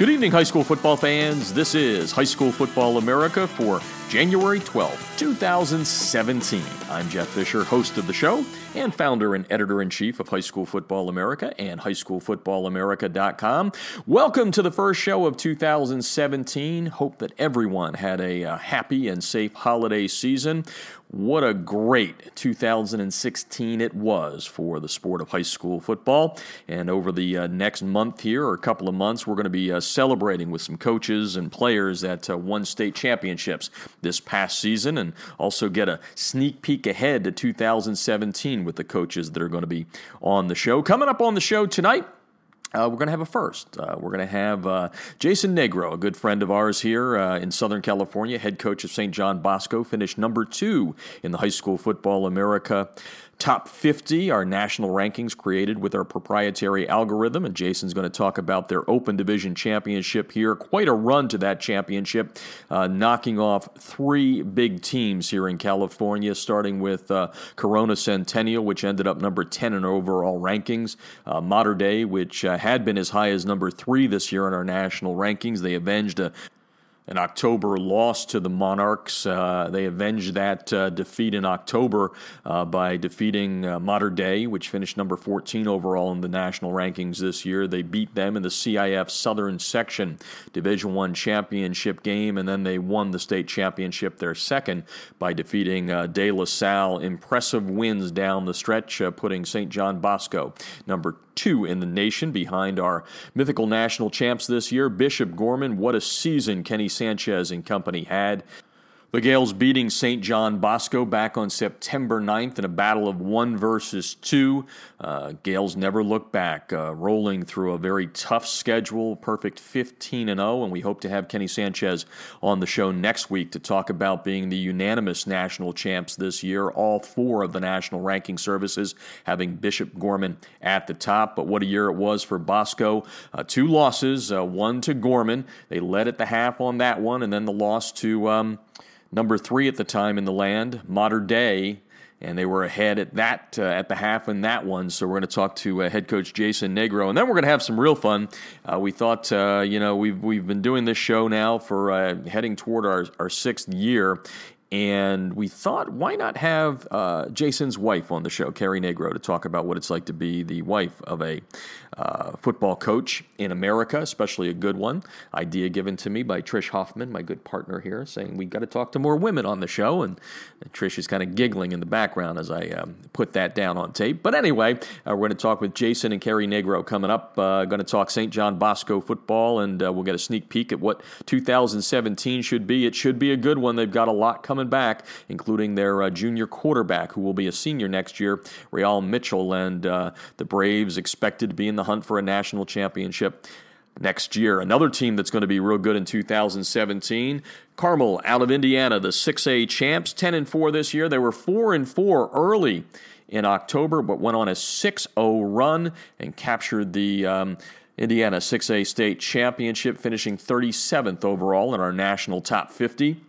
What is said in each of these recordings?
Good evening, high school football fans. This is High School Football America for January 12th, 2017. I'm Jeff Fisher, host of the show and founder and editor in chief of High School Football America and highschoolfootballamerica.com. Welcome to the first show of 2017. Hope that everyone had a uh, happy and safe holiday season. What a great 2016 it was for the sport of high school football. And over the uh, next month here, or a couple of months, we're going to be uh, celebrating with some coaches and players that uh, won state championships this past season and also get a sneak peek ahead to 2017 with the coaches that are going to be on the show. Coming up on the show tonight, uh, we're going to have a first. Uh, we're going to have uh, Jason Negro, a good friend of ours here uh, in Southern California, head coach of St. John Bosco, finished number two in the High School Football America Top 50, our national rankings created with our proprietary algorithm. And Jason's going to talk about their Open Division Championship here. Quite a run to that championship, uh, knocking off three big teams here in California, starting with uh, Corona Centennial, which ended up number 10 in overall rankings. Uh, Mater Dei, which uh, had been as high as number three this year in our national rankings. They avenged a an October loss to the Monarchs. Uh, they avenged that uh, defeat in October uh, by defeating uh, Mater Dei, which finished number 14 overall in the national rankings this year. They beat them in the CIF Southern Section Division One championship game, and then they won the state championship, their second, by defeating uh, De La Salle. Impressive wins down the stretch, uh, putting St. John Bosco number two in the nation behind our mythical national champs this year, Bishop Gorman. What a season Kenny Sanchez and company had. The Gaels beating St. John Bosco back on September 9th in a battle of one versus two. Uh, Gaels never looked back, uh, rolling through a very tough schedule, perfect 15 and 0, and we hope to have Kenny Sanchez on the show next week to talk about being the unanimous national champs this year. All four of the national ranking services having Bishop Gorman at the top. But what a year it was for Bosco! Uh, two losses, uh, one to Gorman. They led at the half on that one, and then the loss to. Um, number three at the time in the land, Mater Dei, and they were ahead at that uh, at the half in that one. So we're going to talk to uh, head coach Jason Negro, and then we're going to have some real fun. Uh, we thought, uh, you know, we've we've been doing this show now for uh, heading toward our our sixth year, and we thought, why not have uh, Jason's wife on the show, Carrie Negro, to talk about what it's like to be the wife of a uh, football coach in America, especially a good one. Idea given to me by Trish Hoffman, my good partner here, saying we got to talk to more women on the show. And, Trish is kind of giggling in the background as I um, put that down on tape. But anyway, uh, we're going to talk with Jason and Carrie Negro coming up. Uh, going to talk St. John Bosco football, and uh, we'll get a sneak peek at what 2017 should be. It should be a good one. They've got a lot coming back, including their uh, junior quarterback, who will be a senior next year, Real Mitchell, and the Braves expected to be in the hunt for a national championship next year. Another team that's going to be real good in 2017, Carmel out of Indiana, the 6A champs, 10 and 4 this year. They were 4 and 4 early in October, but went on a 6 0 run and captured the. Um, Indiana 6A state championship, finishing 37th overall in our national top 50.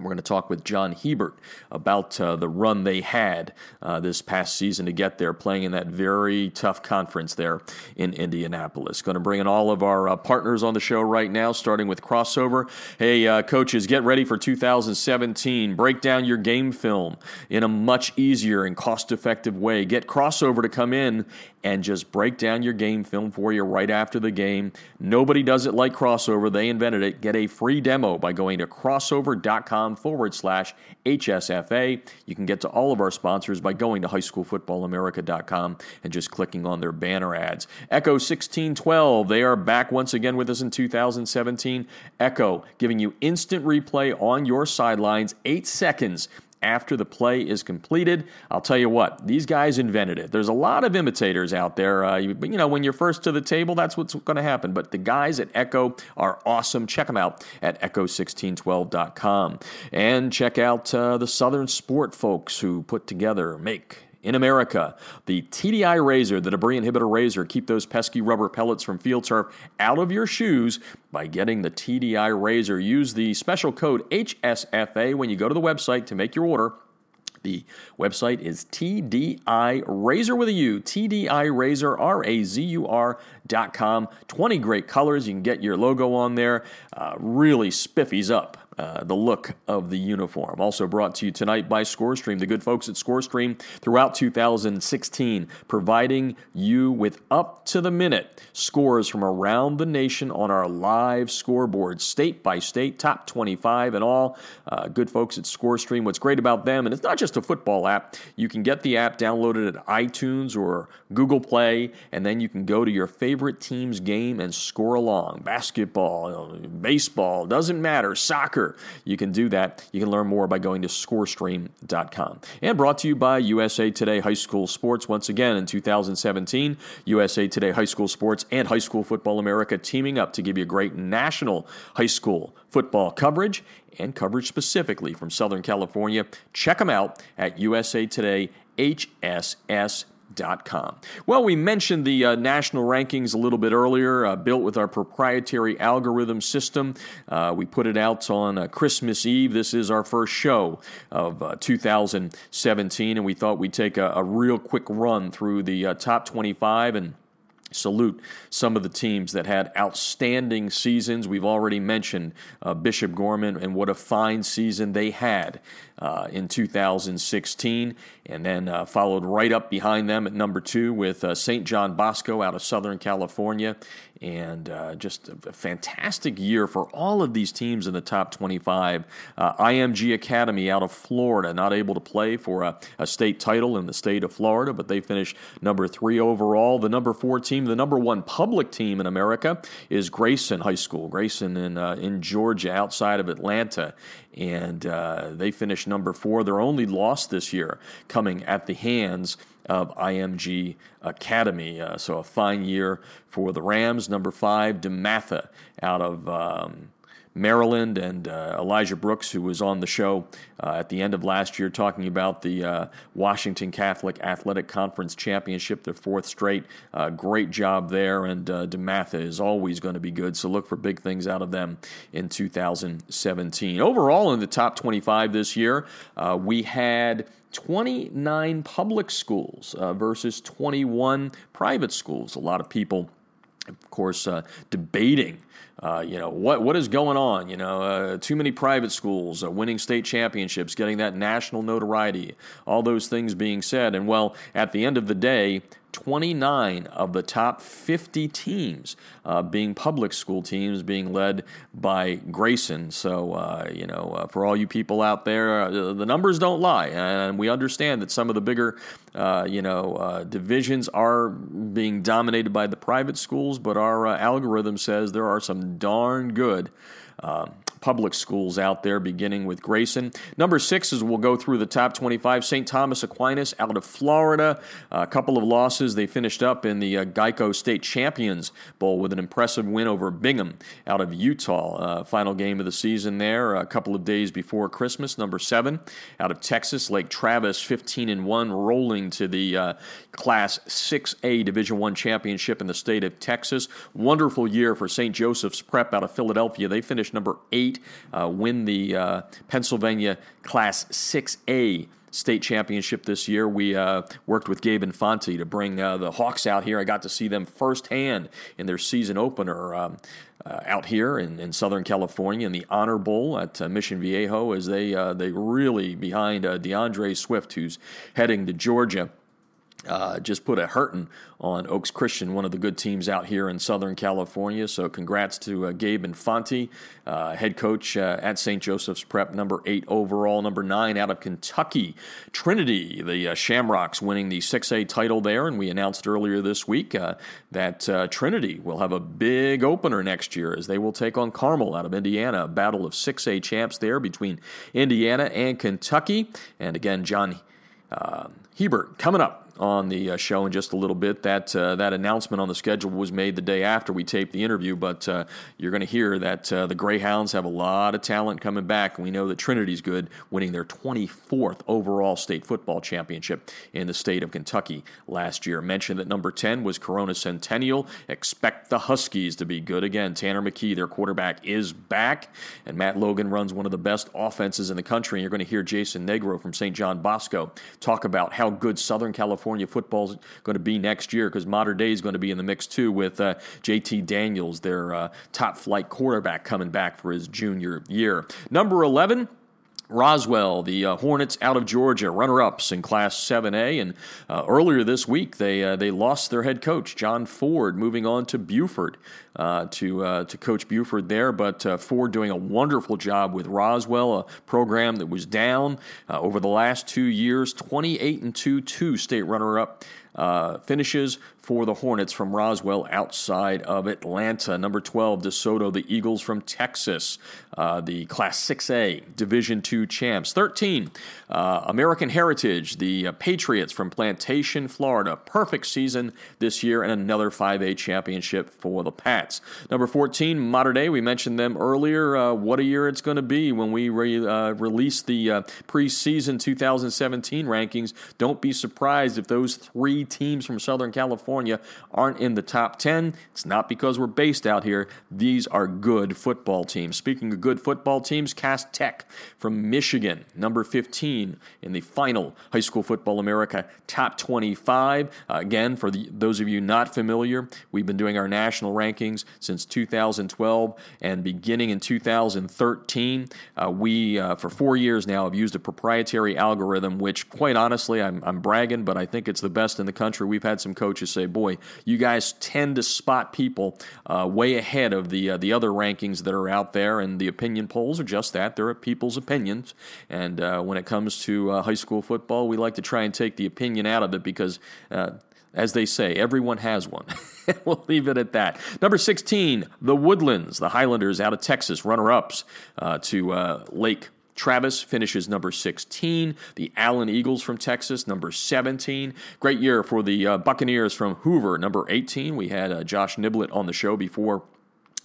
And we're going to talk with John Hebert about uh, the run they had uh, this past season to get there, playing in that very tough conference there in Indianapolis. Going to bring in all of our uh, partners on the show right now, starting with Krossover. Hey, uh, coaches, get ready for 2017. Break down your game film in a much easier and cost effective way. Get Krossover to come in and just break down your game film for you right after the game. Nobody does it like Krossover. They invented it. Get a free demo by going to krossover.com forward slash HSFA. You can get to all of our sponsors by going to highschoolfootballamerica.com and just clicking on their banner ads. Echo 1612, they are back once again with us in 2017. Echo giving you instant replay on your sidelines, eight seconds after the play is completed. I'll tell you what, these guys invented it. There's a lot of imitators out there. Uh, you, you, know, when you're first to the table, that's what's going to happen. But the guys at Echo are awesome. Check them out at echo1612.com. And check out uh, the Southern Sport folks who put together, make, in America. The TDI razor, the debris inhibitor razor, keep those pesky rubber pellets from field turf out of your shoes by getting the TDI razor. Use the special code HSFA when you go to the website to make your order. The website is TDI Razor with a U, TDI Razor, R A Z U R dot com. 20 great colors. You can get your logo on there. Uh, really spiffies up uh, the look of the uniform. Also brought to you tonight by ScoreStream, the good folks at ScoreStream throughout 2016, providing you with up to the minute scores from around the nation on our live scoreboard, state by state, top 25 and all. Uh, good folks at ScoreStream. What's great about them, and it's not just a football app, you can get the app downloaded at iTunes or Google Play, and then you can go to your favorite team's game and score along. Basketball, baseball, doesn't matter, soccer you can do that. You can learn more by going to scorestream.com. And brought to you by USA Today High School Sports. Once again, in 2017, USA Today High School Sports and High School Football America teaming up to give you great national high school football coverage and coverage specifically from Southern California. Check them out at USA Today HSS well, we mentioned the uh, national rankings a little bit earlier, uh, built with our proprietary algorithm system. Uh, we put it out on uh, Christmas Eve. This is our first show of uh, 2017, and we thought we'd take a, a real quick run through the uh, top 25 and salute some of the teams that had outstanding seasons. We've already mentioned uh, Bishop Gorman and what a fine season they had uh, in 2016, and then uh, followed right up behind them at number two with uh, St. John Bosco out of Southern California. And uh, just a fantastic year for all of these teams in the top 25. Uh, IMG Academy out of Florida, not able to play for a, a state title in the state of Florida, but they finished number three overall. The number four team, the number one public team in America, is Grayson High School. Grayson in, uh, in Georgia, outside of Atlanta and uh, they finished number four. Their only loss this year coming at the hands of IMG Academy. Uh, so a fine year for the Rams. Number five, DeMatha out of. Um, Maryland and uh, Elijah Brooks, who was on the show uh, at the end of last year talking about the uh, Washington Catholic Athletic Conference Championship, their fourth straight. Uh, great job there, and uh, DeMatha is always going to be good, so look for big things out of them in 2017. Overall, in the top 25 this year, uh, we had 29 public schools versus 21 private schools. A lot of people of course, uh, debating, uh, you know, what what is going on? You know, uh, too many private schools uh, winning state championships, getting that national notoriety, all those things being said, and well, at the end of the day, 29 of the top 50 teams uh, being public school teams, being led by Grayson. So, uh, you know, uh, for all you people out there, uh, the numbers don't lie. And we understand that some of the bigger, uh, you know, divisions are being dominated by the private schools, but our algorithm says there are some darn good. Um, public schools out there, beginning with Grayson. Number six is we'll go through the top 25. St. Thomas Aquinas out of Florida. A couple of losses. They finished up in the uh, Geico State Champions Bowl with an impressive win over Bingham out of Utah. Uh, final game of the season there, a couple of days before Christmas. Number seven out of Texas, Lake Travis, 15 and 1, rolling to the uh, Class 6A Division One championship in the state of Texas. Wonderful year for St. Joseph's Prep out of Philadelphia. They finished number eight uh, win the uh, Pennsylvania Class 6A state championship this year. We uh, worked with Gabe Infante to bring uh, the Hawks out here. I got to see them firsthand in their season opener um, uh, out here in, in, Southern California in the Honor Bowl at uh, Mission Viejo as they they really behind D'Andre Swift, who's heading to Georgia uh, just put a hurting on Oaks Christian, one of the good teams out here in Southern California. So, congrats to uh, Gabe Infante, uh, head coach uh, at St. Joseph's Prep, number eight overall, number nine out of Kentucky. Trinity, the uh, Shamrocks, winning the 6A title there. And we announced earlier this week uh, that Trinity will have a big opener next year as they will take on Carmel out of Indiana. A battle of 6A champs there between Indiana and Kentucky. And again, John. Hebert coming up on the uh, show in just a little bit. That uh, that announcement on the schedule was made the day after we taped the interview, but uh, you're going to hear that uh, the Greyhounds have a lot of talent coming back. We know that Trinity's good, winning their 24th overall state football championship in the state of Kentucky last year. Mentioned that number 10 was Corona Centennial. Expect the Huskies to be good again. Tanner McKee, their quarterback, is back, and Matt Logan runs one of the best offenses in the country. And you're going to hear Jason Negro from St. John Bosco talk about how good Southern California California football is going to be next year because Mater Dei is going to be in the mix too with uh, JT Daniels, their uh, top flight quarterback, coming back for his junior year. Number 11. Roswell, the uh, Hornets out of Georgia, runner-ups in Class 7A, and uh, earlier this week they uh, they lost their head coach John Ford, moving on to Buford uh, to uh, to coach Buford there. But uh, Ford doing a wonderful job with Roswell, a program that was down over the last two years, 28 and 2, two state runner-up finishes for the Hornets from Roswell outside of Atlanta. Number 12, DeSoto, the Eagles from Texas, uh, the Class 6A Division II champs. 13, uh, American Heritage, the uh, Patriots from Plantation, Florida. Perfect season this year and another 5A championship for the Pats. Number 14, Mater Dei, we mentioned them earlier. Uh, what a year it's going to be when we re- uh, release the uh, preseason 2017 rankings. Don't be surprised if those three teams from Southern California California aren't in the top 10. It's not because we're based out here. These are good football teams. Speaking of good football teams, Cass Tech from Michigan, number 15 in the final High School Football America top 25. Uh, again, for the, those of you not familiar, we've been doing our national rankings since 2012 and beginning in 2013. Uh, we, uh, for four years now, have used a proprietary algorithm, which, quite honestly, I'm, I'm bragging, but I think it's the best in the country. We've had some coaches say, say, boy, you guys tend to spot people uh, way ahead of the uh, the other rankings that are out there, and the opinion polls are just that. They're people's opinions, and uh, when it comes to uh, high school football, we like to try and take the opinion out of it because uh, as they say, everyone has one. we'll leave it at that. Number 16, the Woodlands, the Highlanders out of Texas, runner ups uh, to uh, Lake Travis finishes number 16. The Allen Eagles from Texas, number 17. Great year for the uh, Buccaneers from Hoover, number 18. We had uh, Josh Niblett on the show before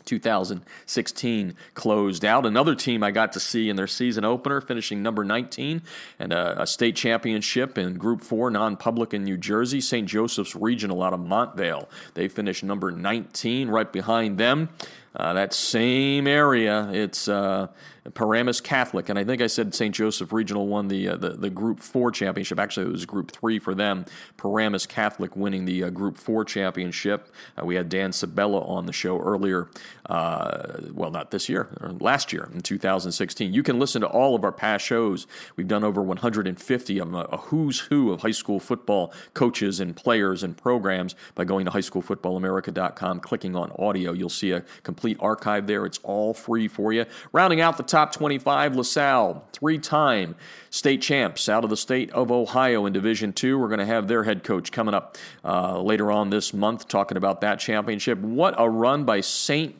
2016 closed out. Another team I got to see in their season opener, finishing number 19, and a, a state championship in Group 4 non public in New Jersey, St. Joseph's Regional out of Montvale. They finished number 19, right behind them. Uh, that same area, it's uh, Paramus Catholic, and I think I said St. Joseph Regional won the, uh, the, the Group Four championship. Actually, it was Group Three for them. Paramus Catholic winning the uh, Group Four championship. Uh, we had Dan Sabella on the show earlier. Uh, well, not this year, last year in 2016. You can listen to all of our past shows. We've done over 150 of them, a who's who of high school football coaches and players and programs by going to highschoolfootballamerica.com, clicking on audio. You'll see a complete archive there. It's all free for you. Rounding out the top 25, LaSalle, three time state champs out of the state of Ohio in Division Two. We're going to have their head coach coming up uh, later on this month talking about that championship. What a run by St.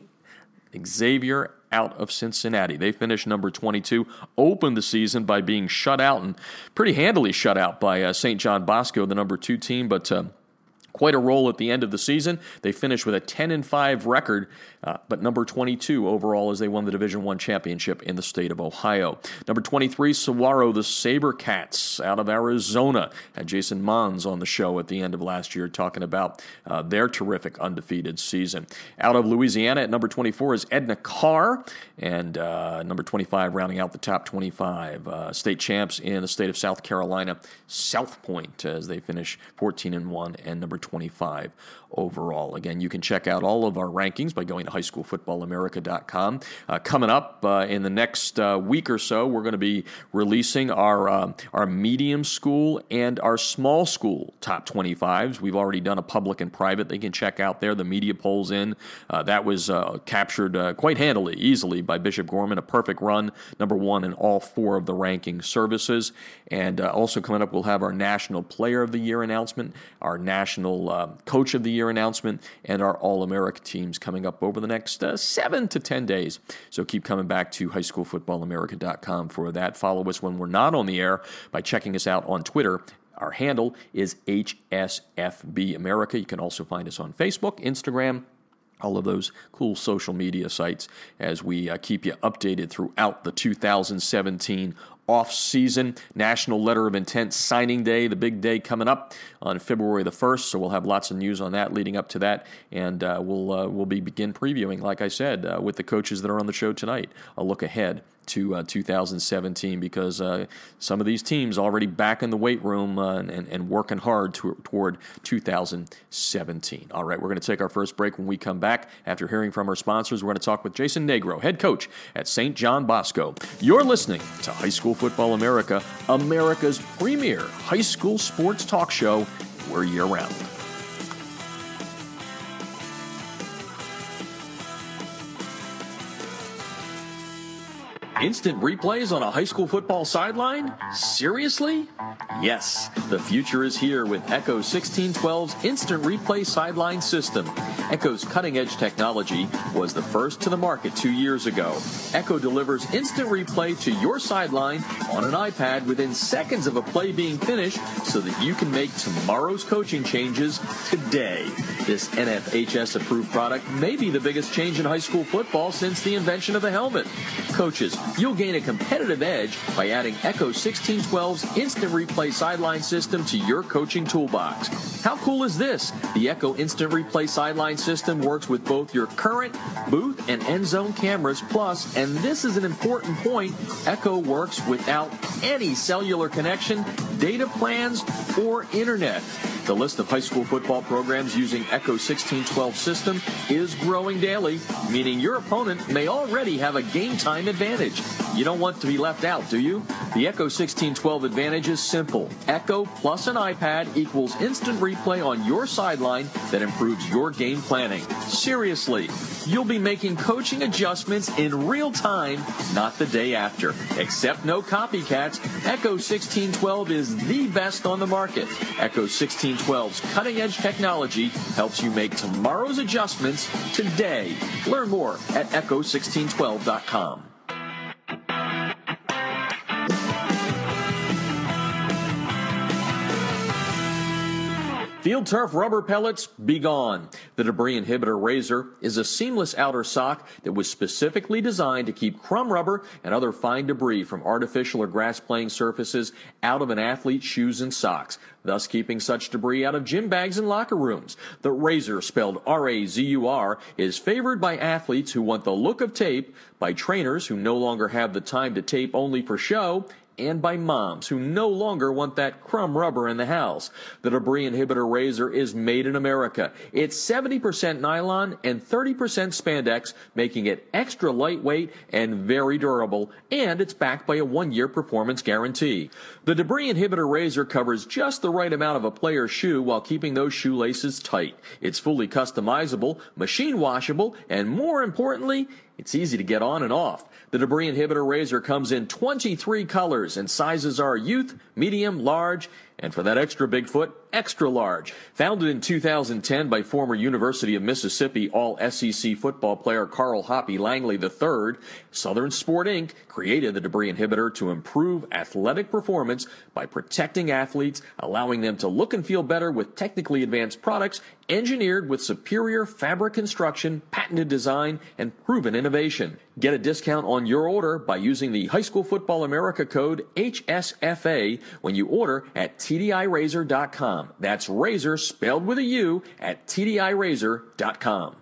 Xavier out of Cincinnati. They finished number 22, opened the season by being shut out and pretty handily shut out by uh, St. John Bosco, the number two team, but. Uh, quite a roll at the end of the season. They finished with a 10 and 5 record, uh, but number 22 overall as they won the Division 1 championship in the state of Ohio. Number 23 Saguaro the SaberCats out of Arizona. Had Jason Mohns on the show at the end of last year talking about uh, their terrific undefeated season. Out of Louisiana at number 24 is Edna Karr, and uh, number 25 rounding out the top 25 uh, state champs in the state of South Carolina, South Pointe as they finish 14 and 1 and number 25 overall. Again, you can check out all of our rankings by going to highschoolfootballamerica.com. Uh, coming up uh, in the next uh, week or so, we're going to be releasing our uh, our medium school and our small school top 25s. We've already done a public and private. They can check out there. The media polls in uh, that was uh, captured quite handily, easily by Bishop Gorman. A perfect run, number one in all four of the ranking services. And also coming up, we'll have our National Player of the Year announcement, our National Coach of the Year announcement and our All America teams coming up over the next uh, seven to 10 days. So keep coming back to highschoolfootballamerica.com for that. Follow us when we're not on the air by checking us out on Twitter Our handle is HSFB America. You can also find us on Facebook, Instagram, all of those cool social media sites as we uh, keep you updated throughout the 2017 off season. National Letter of Intent Signing Day, the big day coming up on February the 1st. So we'll have lots of news on that leading up to that. And uh, we'll, uh, we'll be begin previewing, like I said, uh, with the coaches that are on the show tonight, a look ahead to uh, 2017 because uh, some of these teams already back in the weight room uh, and, and, working hard to, toward 2017. All right, we're going to take our first break when we come back. After hearing from our sponsors, we're going to talk with Jason Negro, head coach at St. John Bosco. You're listening to High School Football America, America's premier high school sports talk show. We're year round. Instant replays on a high school football sideline? Seriously? Yes, the future is here with Echo 1612's instant replay sideline system. Echo's cutting edge technology was the first to the market two years ago. Echo delivers instant replay to your sideline on an iPad within seconds of a play being finished so that you can make tomorrow's coaching changes today. This NFHS approved product may be the biggest change in high school football since the invention of the helmet. Coaches, You'll gain a competitive edge by adding Echo 1612's instant replay sideline system to your coaching toolbox. How cool is this? The Echo Instant Replay sideline system works with both your current booth and end zone cameras. Plus, and this is an important point, Echo works without any cellular connection, data plans, or internet. The list of high school football programs using Echo 1612 system is growing daily, meaning your opponent may already have a game time advantage. You don't want to be left out, do you? The Echo 1612 advantage is simple. Echo plus an iPad equals instant replay on your sideline that improves your game planning. Seriously, you'll be making coaching adjustments in real time, not the day after. Except no copycats, Echo 1612 is the best on the market. Echo 1612's cutting edge technology helps you make tomorrow's adjustments today. Learn more at echo1612.com. Field turf rubber pellets, be gone. The debris inhibitor razor is a seamless outer sock that was specifically designed to keep crumb rubber and other fine debris from artificial or grass playing surfaces out of an athlete's shoes and socks, thus keeping such debris out of gym bags and locker rooms. The razor, spelled R-A-Z-U-R, is favored by athletes who want the look of tape, by trainers who no longer have the time to tape only for show, and by moms who no longer want that crumb rubber in the house. The debris inhibitor razor is made in America. It's 70% nylon and 30% spandex, making it extra lightweight and very durable, and it's backed by a one year performance guarantee. The debris inhibitor razor covers just the right amount of a player's shoe while keeping those shoelaces tight. It's fully customizable, machine washable, and more importantly, it's easy to get on and off. The debris inhibitor razor comes in 23 colors and sizes are youth, medium, large, and for that extra Bigfoot, extra large. Founded in 2010 by former University of Mississippi All SEC football player Carl Hoppy Langley III, Southern Sport Inc. created the debris inhibitor to improve athletic performance by protecting athletes, allowing them to look and feel better with technically advanced products engineered with superior fabric construction, patented design, and proven innovation. Get a discount on your order by using the High School Football America code HSFA when you order at TDIRazor.com. That's razor spelled with a U at TDIRazor.com.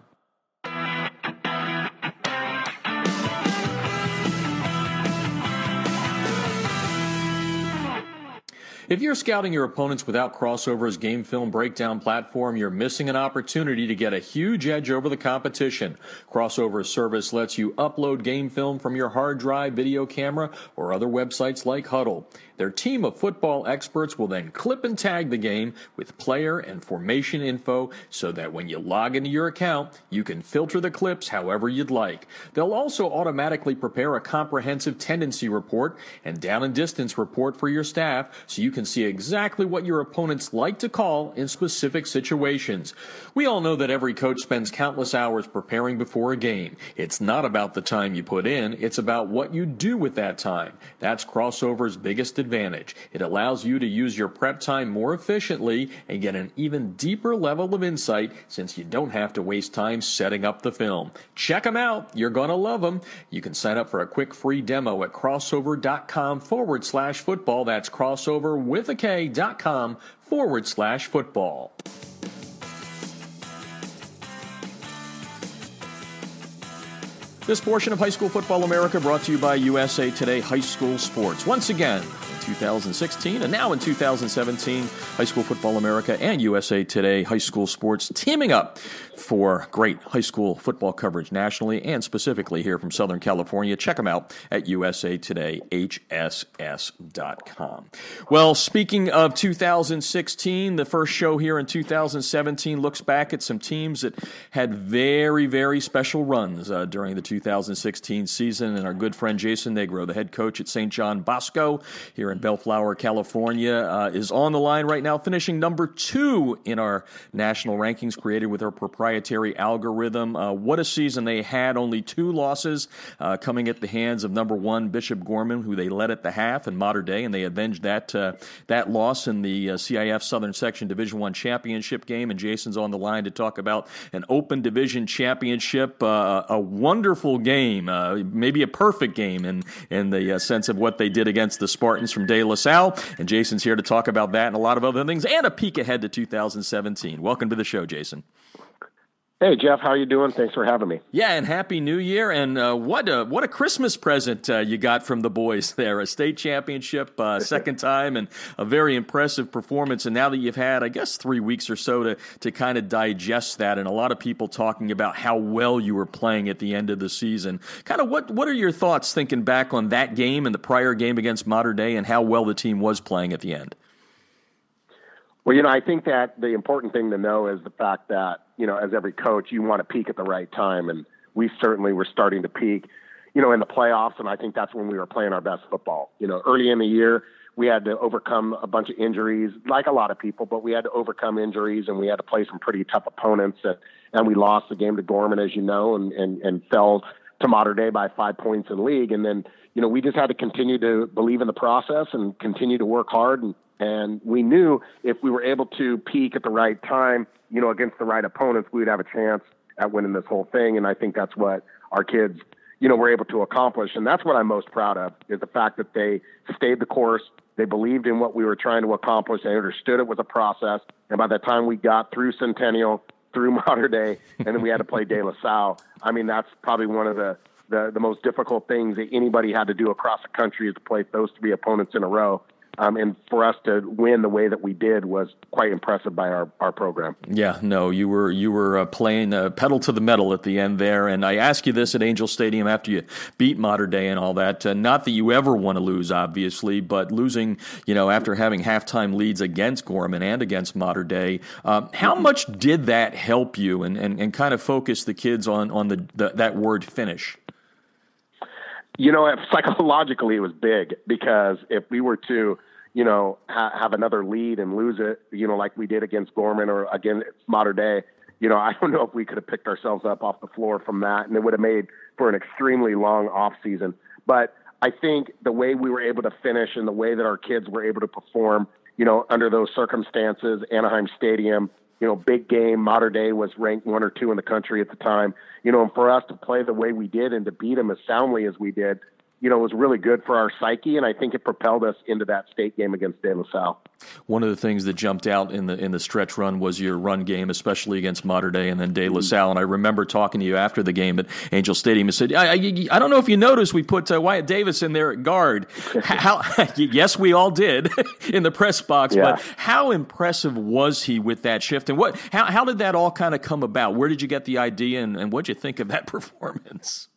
If you're scouting your opponents without Krossover's game film breakdown platform, you're missing an opportunity to get a huge edge over the competition. Krossover's service lets you upload game film from your hard drive, video camera, or other websites like Hudl. Their team of football experts will then clip and tag the game with player and formation info so that when you log into your account, you can filter the clips however you'd like. They'll also automatically prepare a comprehensive tendency report and down and distance report for your staff so you can see exactly what your opponents like to call in specific situations. We all know that every coach spends countless hours preparing before a game. It's not about the time you put in, it's about what you do with that time. That's Krossover's biggest advantage. It allows you to use your prep time more efficiently and get an even deeper level of insight since you don't have to waste time setting up the film. Check them out. You're going to love them. You can sign up for a quick free demo at krossover.com forward slash football. That's crossover with a K dot com forward slash football. This portion of High School Football America brought to you by USA Today High School Sports. Once again, 2016 and now in 2017, High School Football America and USA Today High School Sports teaming up for great high school football coverage nationally and specifically here from Southern California. Check them out at usatoday.hss.com. Well, speaking of 2016, the first show here in 2017 looks back at some teams that had very, very special runs uh, during the 2016 season. And our good friend Jason Negro, the head coach at St. John Bosco here in Bellflower, California, uh, is on the line right now, finishing number two in our national rankings created with our proprietary algorithm. Uh, what a season they had! Only two losses uh, coming at the hands of number one Bishop Gorman, who they led at the half in Mater Dei, and they avenged that uh, that loss in the uh, CIF Southern Section Division One championship game. And Jason's on the line to talk about an Open Division championship, uh, a wonderful game, maybe a perfect game in in the sense of what they did against the Spartans from De La Salle. And Jason's here to talk about that and a lot of other things and a peek ahead to 2017. Welcome to the show, Jason. Hey Jeff, how are you doing? Thanks for having me. Yeah, and happy New Year! And uh, what a what a Christmas present uh, you got from the boys there—a state championship, uh, second time, and a very impressive performance. And now that you've had, I guess, three weeks or so to to kind of digest that, and a lot of people talking about how well you were playing at the end of the season. Kind of what what are your thoughts thinking back on that game and the prior game against Mater Dei, and how well the team was playing at the end? Well, you know, I think that the important thing to know is the fact that you know, as every coach, you want to peak at the right time. And we certainly were starting to peak, you know, in the playoffs. And I think that's when we were playing our best football. You know, early in the year, we had to overcome a bunch of injuries, like a lot of people, but we had to overcome injuries and we had to play some pretty tough opponents. And, and we lost the game to Gorman, as you know, and, and, and fell to Mater Dei by five points in league. And then, you know, we just had to continue to believe in the process and continue to work hard and and we knew if we were able to peak at the right time, you know, against the right opponents, we would have a chance at winning this whole thing. And I think that's what our kids, you know, were able to accomplish. And that's what I'm most proud of is the fact that they stayed the course. They believed in what we were trying to accomplish. They understood it was a process. And by the time we got through Centennial, through Mater Dei, and then we had to play De La Salle, I mean, that's probably one of the, the, the most difficult things that anybody had to do across the country is to play those three opponents in a row. Um, and for us to win the way that we did was quite impressive by our, our program. Yeah, no, you were you were uh, playing uh, pedal to the metal at the end there. And I ask you this at Angel Stadium after you beat Mater Dei and all that. Uh, not that you ever want to lose, obviously, but losing, you know, after having halftime leads against Gorman and against Mater Dei, um, how much did that help you and, and, and kind of focus the kids on on the, the that word finish? You know, psychologically, it was big because if we were to, you know, ha- have another lead and lose it, you know, like we did against Gorman or against Mater Dei, you know, I don't know if we could have picked ourselves up off the floor from that, and it would have made for an extremely long off season. But I think the way we were able to finish and the way that our kids were able to perform, you know, under those circumstances, Anaheim Stadium, you know, big game. Mater Dei was ranked one or two in the country at the time. You know, and for us to play the way we did and to beat them as soundly as we did, you know, was really good for our psyche, and I think it propelled us into that state game against De La Salle. One of the things that jumped out in the in the stretch run was your run game, especially against Mater Dei and then De La mm-hmm. Salle. And I remember talking to you after the game at Angel Stadium and said, "I, I, I don't know if you noticed we put uh, Wyatt Davis in there at guard. how, yes, we all did in the press box, yeah. but how impressive was he with that shift? And what how how did that all kind of come about? Where did you get the idea, and, and what did you think of that performance?"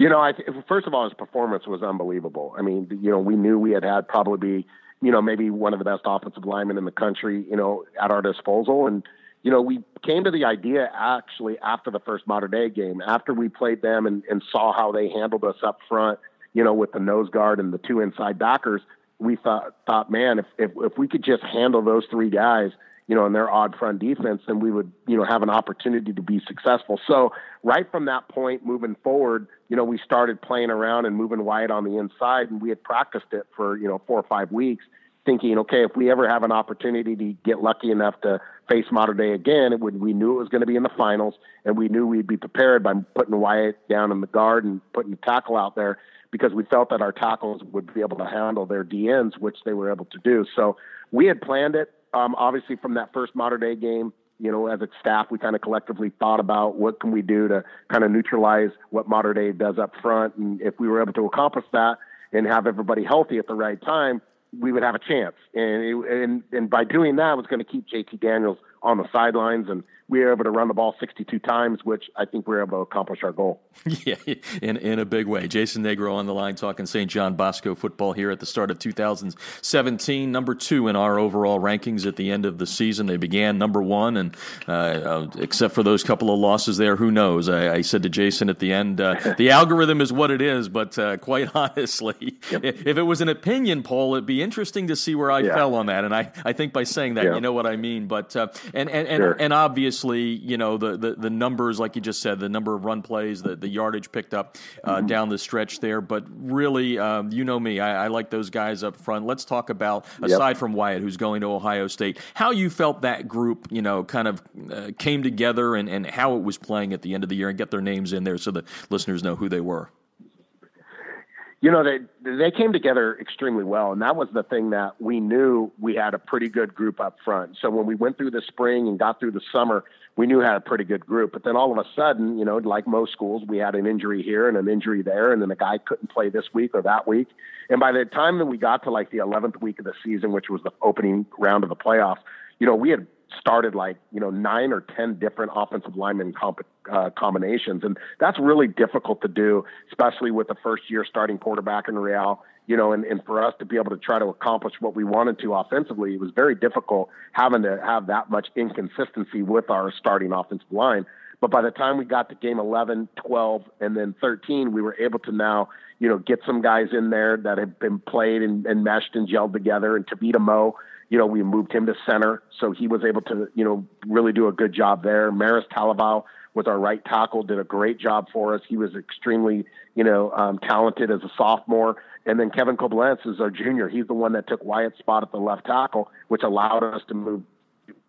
You know, I first of all, his performance was unbelievable. I mean, you know, we knew we had had probably, you know, maybe one of the best offensive linemen in the country, you know, at our disposal. And, you know, we came to the idea actually after the first Mater Dei game, after we played them and, and saw how they handled us up front, you know, with the nose guard and the two inside backers. We thought, thought, man, if, if, if we could just handle those three guys, you know, in their odd front defense, then we would, you know, have an opportunity to be successful. So right from that point moving forward, you know, we started playing around and moving Wyatt on the inside, and we had practiced it for you know four or five weeks, thinking, okay, if we ever have an opportunity to get lucky enough to face Mater Dei again, it would we knew it was going to be in the finals, and we knew we'd be prepared by putting Wyatt down in the guard and putting the tackle out there because we felt that our tackles would be able to handle their DNs, which they were able to do. So we had planned it um, obviously from that first Mater Dei game, you know, as a staff, we kind of collectively thought about what can we do to kind of neutralize what Mater Dei does up front, and if we were able to accomplish that and have everybody healthy at the right time, we would have a chance. And it, and and by doing that, was going to keep JT Daniels on the sidelines and we were able to run the ball 62 times, which I think we were able to accomplish our goal. Yeah, in, in a big way. Jason Negro on the line talking St. John Bosco football here at the start of 2017. Number two in our overall rankings at the end of the season. They began number one, and uh, uh, except for those couple of losses there, who knows? I, I said to Jason at the end, uh, the algorithm is what it is, but uh, quite honestly, yep. if it was an opinion poll, it'd be interesting to see where I yeah. fell on that. And I, I think by saying that, yeah. you know what I mean. But uh, and and and, sure. and obviously, obviously, you know, the, the, the, numbers, like you just said, the number of run plays, the, the yardage picked up uh, mm-hmm. down the stretch there. But really, um, you know me, I, I, like those guys up front. Let's talk about, aside yep. from Wyatt, who's going to Ohio State, how you felt that group, you know, kind of uh, came together and, and how it was playing at the end of the year and get their names in there so the listeners know who they were you know they they came together extremely well and that was the thing that we knew we had a pretty good group up front. So when we went through the spring and got through the summer we knew we had a pretty good group. But then all of a sudden you know like most schools we had an injury here and an injury there and then a guy couldn't play this week or that week. And by the time that we got to like the 11th week of the season which was the opening round of the playoffs you know we had started like you know nine or ten different offensive lineman comp- uh, combinations, and that's really difficult to do, especially with the first year starting quarterback in Real. You know, and, and for us to be able to try to accomplish what we wanted to offensively, it was very difficult having to have that much inconsistency with our starting offensive line. But by the time we got to game 11, 12, and then 13, we were able to now, you know, get some guys in there that had been played and, and meshed and gelled together. And Tavita Mo, you know, we moved him to center, so he was able to, you know, really do a good job there. Maris Talavao was our right tackle, did a great job for us. He was extremely, you know, um, talented as a sophomore. And then Kevin Koblenz is our junior. He's the one that took Wyatt's spot at the left tackle, which allowed us to move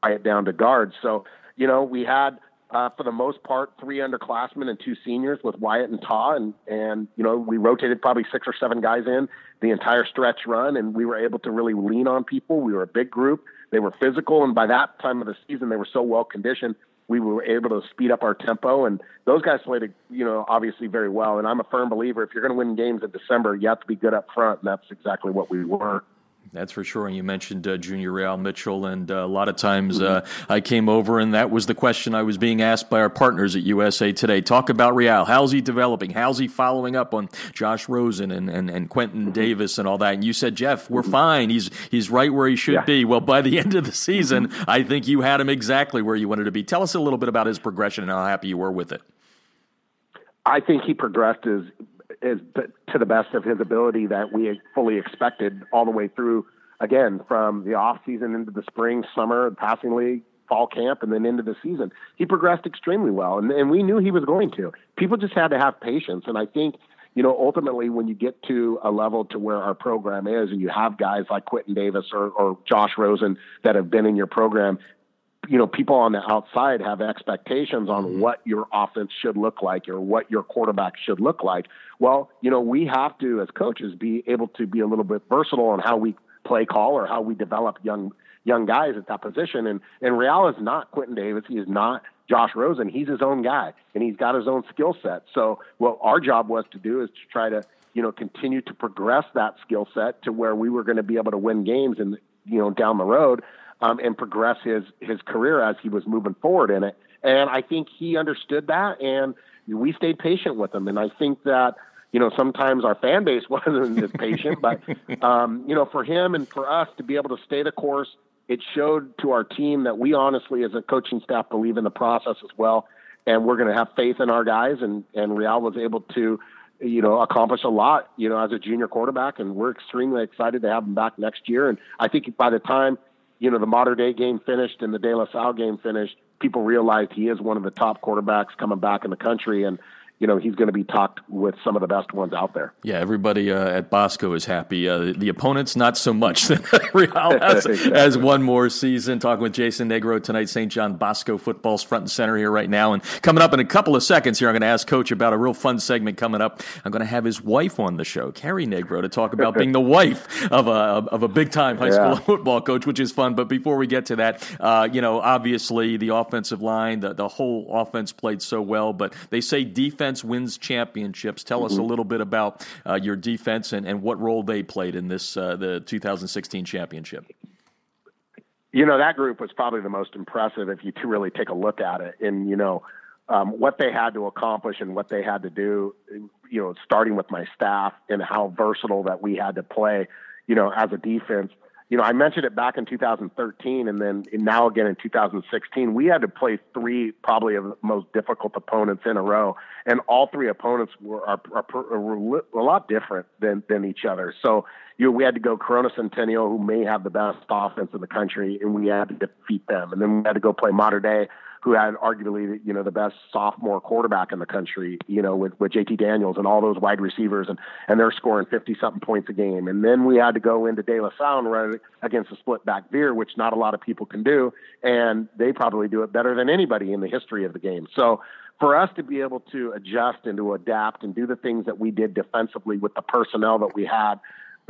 Wyatt down to guard. So, you know, we had uh, for the most part, three underclassmen and two seniors with Wyatt and Ta, and and you know we rotated probably six or seven guys in the entire stretch run, and we were able to really lean on people. We were a big group; they were physical, and by that time of the season, they were so well conditioned. We were able to speed up our tempo, and those guys played, you know, obviously very well. And I'm a firm believer: if you're going to win games in December, you have to be good up front, and that's exactly what we were. That's for sure. And you mentioned uh, Junior Real Mitchell, and uh, a lot of times uh, I came over, and that was the question I was being asked by our partners at USA Today. Talk about Real. How's he developing? How's he following up on Josh Rosen and, and, and Quentin mm-hmm. Davis and all that? And you said, Jeff, we're mm-hmm. fine. He's he's right where he should yeah. be. Well, by the end of the season, mm-hmm. I think you had him exactly where you wanted to be. Tell us a little bit about his progression and how happy you were with it. I think he progressed as is to the best of his ability that we fully expected all the way through. Again, from the off season into the spring, summer, passing league, fall camp, and then into the season, he progressed extremely well, and, and we knew he was going to. People just had to have patience, and I think you know, ultimately, when you get to a level to where our program is, and you have guys like Quentin Davis or, or Josh Rosen that have been in your program, you know, people on the outside have expectations on mm-hmm. what your offense should look like or what your quarterback should look like. Well, you know, we have to, as coaches, be able to be a little bit versatile on how we play call or how we develop young young guys at that position. And and Real is not Quentin Davis. He is not Josh Rosen. He's his own guy, and he's got his own skill set. So, what our job was to do is to try to you know continue to progress that skill set to where we were going to be able to win games and you know down the road um, and progress his his career as he was moving forward in it. And I think he understood that, and we stayed patient with him. And I think that you know sometimes our fan base wasn't as patient, but um, you know for him and for us to be able to stay the course, it showed to our team that we honestly, as a coaching staff, believe in the process as well, and we're going to have faith in our guys. And and Real was able to you know, accomplish a lot, you know, as a junior quarterback, and we're extremely excited to have him back next year. And I think by the time you know the Mater Dei game finished and the De La Salle game finished, people realized he is one of the top quarterbacks coming back in the country, and you know he's going to be talked with some of the best ones out there. Yeah, everybody uh, at Bosco is happy. Uh, the opponents not so much. Real has, exactly. has one more season. Talking with Jason Negro tonight. St. John Bosco football's front and center here right now. And coming up in a couple of seconds here, I'm going to ask Coach about a real fun segment coming up. I'm going to have his wife on the show, Carrie Negro, to talk about being the wife of a of a big time high school football coach, which is fun. But before we get to that, uh, you know, obviously the offensive line, the the whole offense played so well, but they say defense defense wins championships. Tell mm-hmm. us a little bit about uh, your defense and, and what role they played in this uh, the 2016 championship. You know that group was probably the most impressive if you to really take a look at it, and you know um, what they had to accomplish and what they had to do. You know, starting with my staff and how versatile that we had to play. You know, as a defense you know, I mentioned it back in 2013, and then now again in 2016. We had to play three probably of the most difficult opponents in a row, and all three opponents were are, are, are uh, a lot different than than each other. So, you know, we had to go Corona Centennial, who may have the best offense in the country, and we had to defeat them, and then we had to go play Mater Dei, who had arguably you know the best sophomore quarterback in the country, you know, with with JT Daniels and all those wide receivers, and and they're scoring fifty something points a game. And then we had to go into De La Salle and run against a split back veer, which not a lot of people can do, and they probably do it better than anybody in the history of the game. So for us to be able to adjust and to adapt and do the things that we did defensively with the personnel that we had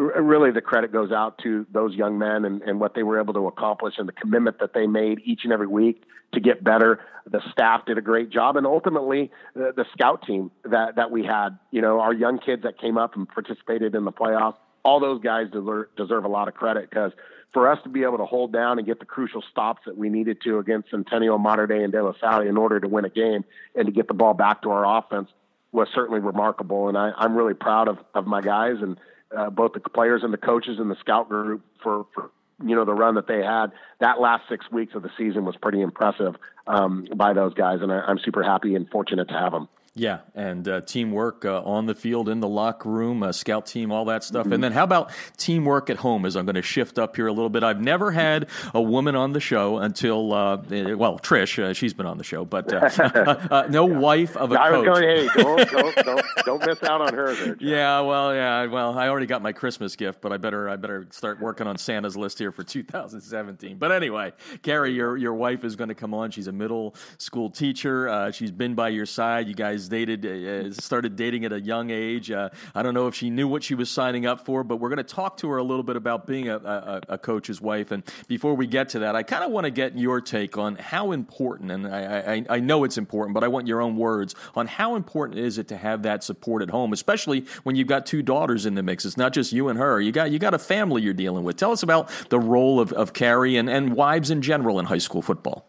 really the credit goes out to those young men and, and what they were able to accomplish and the commitment that they made each and every week to get better. The staff did a great job, and ultimately the, the scout team that that we had, you know, our young kids that came up and participated in the playoffs. All those guys deserve, deserve a lot of credit because for us to be able to hold down and get the crucial stops that we needed to against Centennial, Mater Dei, and De La Salle in order to win a game and to get the ball back to our offense was certainly remarkable. And I, I'm really proud of, of my guys and uh, both the players and the coaches and the scout group for, for you know the run that they had. That last six weeks of the season was pretty impressive um, by those guys, and I, I'm super happy and fortunate to have them. Yeah, and uh, teamwork uh, on the field, in the locker room, uh, scout team, all that stuff. Mm-hmm. And then how about teamwork at home? As I'm going to shift up here a little bit, I've never had a woman on the show until uh, eh, well, Trish, uh, she's been on the show, but uh, no yeah. wife of a I coach. Going, hey, don't, don't, don't, don't, miss out on her. There, yeah, well, yeah, well, I already got my Christmas gift, but I better I better start working on Santa's list here for 2017. But anyway, Carrie, your your wife is going to come on. She's a middle school teacher. she's been by your side. You guys dated, uh, started dating at a young age. Uh, I don't know if she knew what she was signing up for, but we're going to talk to her a little bit about being a, a, a coach's wife. And before we get to that, I kind of want to get your take on how important, and I, I, I know it's important, but I want your own words on how important is it to have that support at home, especially when you've got two daughters in the mix. It's not just you and her. You got you got a family you're dealing with. Tell us about the role of, of Carrie and, and wives in general in high school football.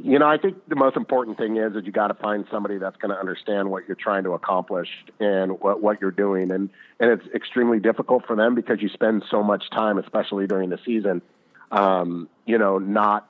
You know, I think the most important thing is that you got to find somebody that's going to understand what you're trying to accomplish and what what you're doing, and and it's extremely difficult for them because you spend so much time, especially during the season, um, you know, not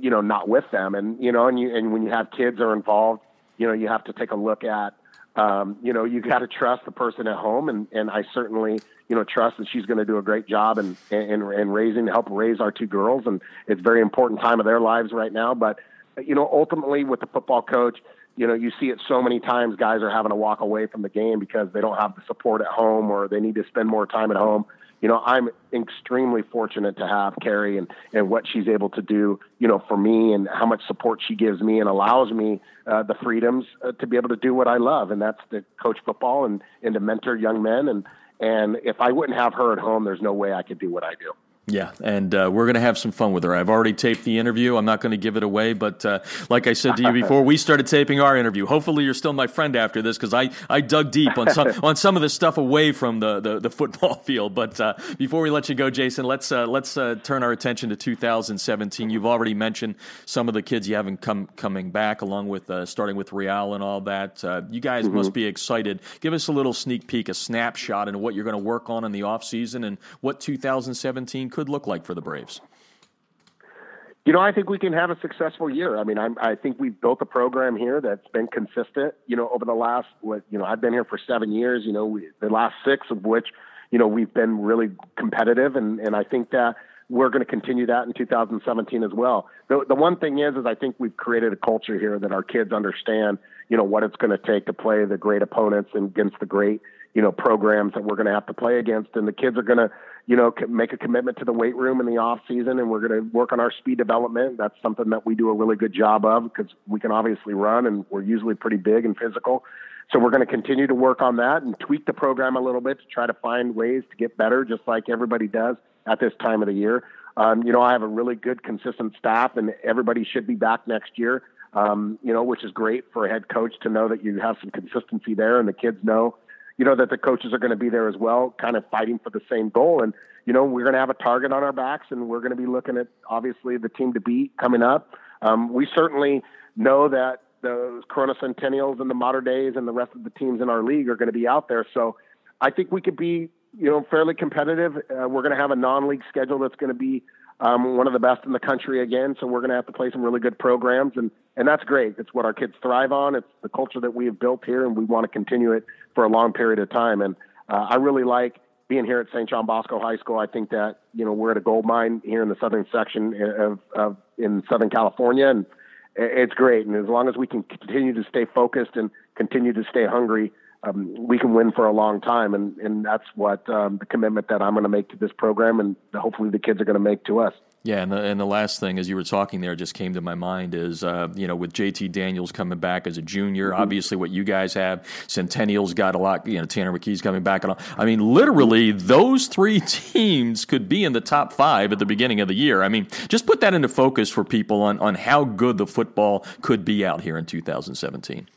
you know not with them, and you know, and you and when you have kids are involved, you know, you have to take a look at, um, you know, you got to trust the person at home, and and I certainly you know, trust that she's going to do a great job and and and raising help raise our two girls, and it's very important time of their lives right now. But you know, ultimately with the football coach, you know, you see it so many times guys are having to walk away from the game because they don't have the support at home or they need to spend more time at home. You know, I'm extremely fortunate to have Carrie and, and what she's able to do, you know, for me and how much support she gives me and allows me uh, the freedoms uh, to be able to do what I love. And that's to coach football and, and to mentor young men. And, and if I wouldn't have her at home, there's no way I could do what I do. Yeah, and uh, we're going to have some fun with her. I've already taped the interview. I'm not going to give it away, but uh, like I said to you before, we started taping our interview. Hopefully, you're still my friend after this because I, I dug deep on some on some of the stuff away from the, the, the football field. But uh, before we let you go, Jason, let's uh, let's uh, turn our attention to 2017. You've already mentioned some of the kids you haven't come coming back, along with uh, starting with Real and all that. you guys mm-hmm. must be excited. Give us a little sneak peek, a snapshot into what you're going to work on in the off season and what 2017 could look like for the Braves? You know, I think we can have a successful year. I mean, I'm, I think we've built a program here that's been consistent. You know, over the last, what you know, I've been here for seven years. You know, we, the last six of which, you know, we've been really competitive, and and I think that we're going to continue that in 2017 as well. The, the one thing is, is I think we've created a culture here that our kids understand, you know, what it's going to take to play the great opponents and against the great, you know, programs that we're going to have to play against. And the kids are going to, you know, make a commitment to the weight room in the off season, and we're going to work on our speed development. That's something that we do a really good job of because we can obviously run, and we're usually pretty big and physical. So we're going to continue to work on that and tweak the program a little bit to try to find ways to get better, just like everybody does at this time of the year. Um, you know, I have a really good, consistent staff, and everybody should be back next year. Um, you know, which is great for a head coach to know that you have some consistency there, and the kids know, you know, that the coaches are going to be there as well, kind of fighting for the same goal. And you know, we're going to have a target on our backs, and we're going to be looking at obviously the team to beat coming up. Um, we certainly know that the Corona Centennials and the Mater Deis and the rest of the teams in our league are going to be out there. So I think we could be, you know, fairly competitive. Uh, we're going to have a non-league schedule that's going to be um, one of the best in the country again. So we're going to have to play some really good programs, and and that's great. It's what our kids thrive on. It's the culture that we have built here, and we want to continue it for a long period of time. And uh, I really like being here at St. John Bosco High School. I think that you know we're at a gold mine here in the southern section of, of in Southern California, and it's great. And as long as we can continue to stay focused and continue to stay hungry, um, we can win for a long time. And, and that's what um, the commitment that I'm going to make to this program, and hopefully the kids are going to make to us. Yeah, and the, and the last thing, as you were talking there, just came to my mind is, uh, you know, with JT Daniels coming back as a junior, mm-hmm. obviously what you guys have, Centennial's got a lot, you know, Tanner McKee's coming back. And all. I mean, literally, those three teams could be in the top five at the beginning of the year. I mean, just put that into focus for people on, on how good the football could be out here in 2017.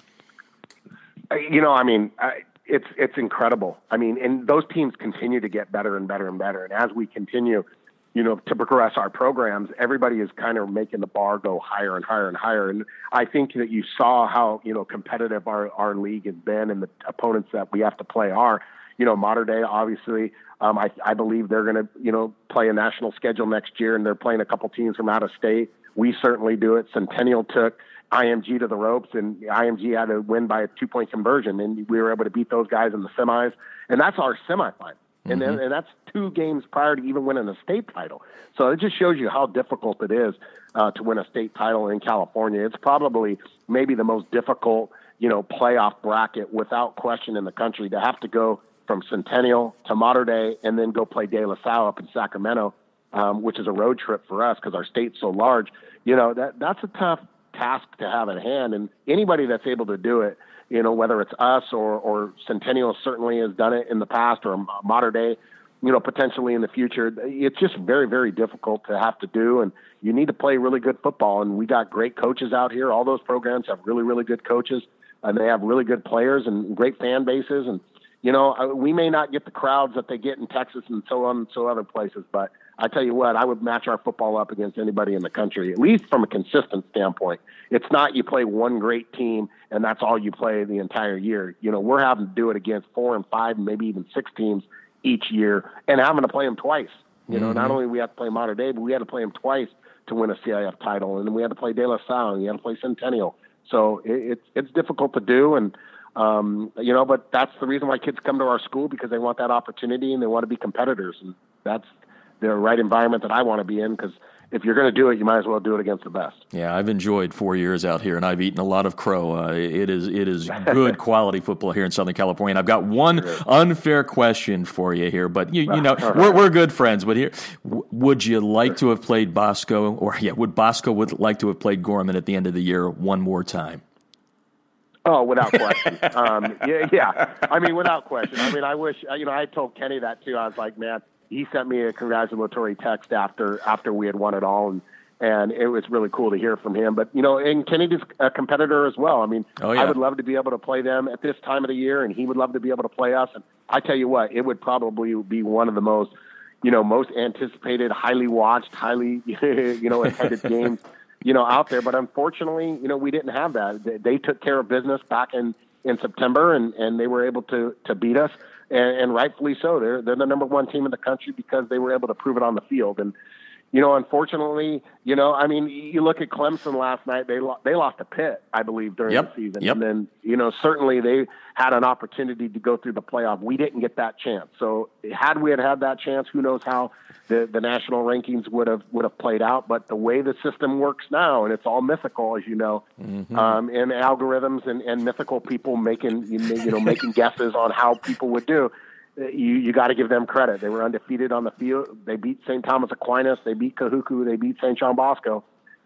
You know, I mean, I, it's it's incredible. I mean, and those teams continue to get better and better and better. And as we continue – you know, to progress our programs, everybody is kind of making the bar go higher and higher and higher. And I think that you saw how, you know, competitive our, our league has been and the opponents that we have to play are. You know, Mater Dei, obviously, um, I, I believe they're going to, you know, play a national schedule next year and they're playing a couple teams from out of state. We certainly do it. Centennial took IMG to the ropes and IMG had to win by a two point conversion and we were able to beat those guys in the semis. And that's our semifinal and mm-hmm. then, and that's two games prior to even winning a state title. So it just shows you how difficult it is uh, to win a state title in California. It's probably maybe the most difficult, you know, playoff bracket without question in the country to have to go from Centennial to Mater Dei and then go play De La Salle up in Sacramento, um, which is a road trip for us because our state's so large. You know that that's a tough task to have at hand, and anybody that's able to do it you know, whether it's us or, or Centennial certainly has done it in the past or Mater Dei, you know, potentially in the future. It's just very, very difficult to have to do. And you need to play really good football. And we got great coaches out here. All those programs have really, really good coaches and they have really good players and great fan bases. And, you know, we may not get the crowds that they get in Texas and so on and so other places, but I tell you what, I would match our football up against anybody in the country, at least from a consistent standpoint. It's not you play one great team and that's all you play the entire year. You know, we're having to do it against four and five, maybe even six teams each year, and having to play them twice. You know, mm-hmm. not only we have to play Mater Dei, but we had to play them twice to win a CIF title, and then we had to play De La Salle, and we had to play Centennial. So it, it's it's difficult to do, and um, you know, but that's the reason why kids come to our school because they want that opportunity and they want to be competitors, and that's the right environment that I want to be in because if you're going to do it, you might as well do it against the best. Yeah, I've enjoyed four years out here, and I've eaten a lot of crow. Uh, it is it is good quality football here in Southern California. And I've got one unfair question for you here, but you you know right. we're we're good friends. But here, w- would you like to have played Bosco, or yeah, would Bosco would like to have played Gorman at the end of the year one more time? Oh, without question. um, yeah, yeah. I mean, without question. I mean, I wish you know. I told Kenny that too. I was like, man he sent me a congratulatory text after after we had won it all, and and it was really cool to hear from him. But you know, and Kennedy's a competitor as well. I mean, oh, yeah. I would love to be able to play them at this time of the year, and he would love to be able to play us. And I tell you what, it would probably be one of the most, you know, most anticipated, highly watched, highly, you know, attended games, you know, out there. But unfortunately, you know, we didn't have that. They, they took care of business back in in September, and and they were able to to beat us and, and rightfully so. They're they're the number one team in the country because they were able to prove it on the field. And you know, unfortunately, you know, I mean, you look at Clemson last night; they lo- they lost a Pitt, I believe, during yep. the season, yep. and then you know, certainly they had an opportunity to go through the playoff. We didn't get that chance. So, had we had had that chance, who knows how the the national rankings would have would have played out? But the way the system works now, and it's all mythical, as you know, mm-hmm. um, and algorithms and, and mythical people making you know making guesses on how people would do you you got to give them credit. They were undefeated on the field. They beat St. Thomas Aquinas. They beat Kahuku. They beat St. John Bosco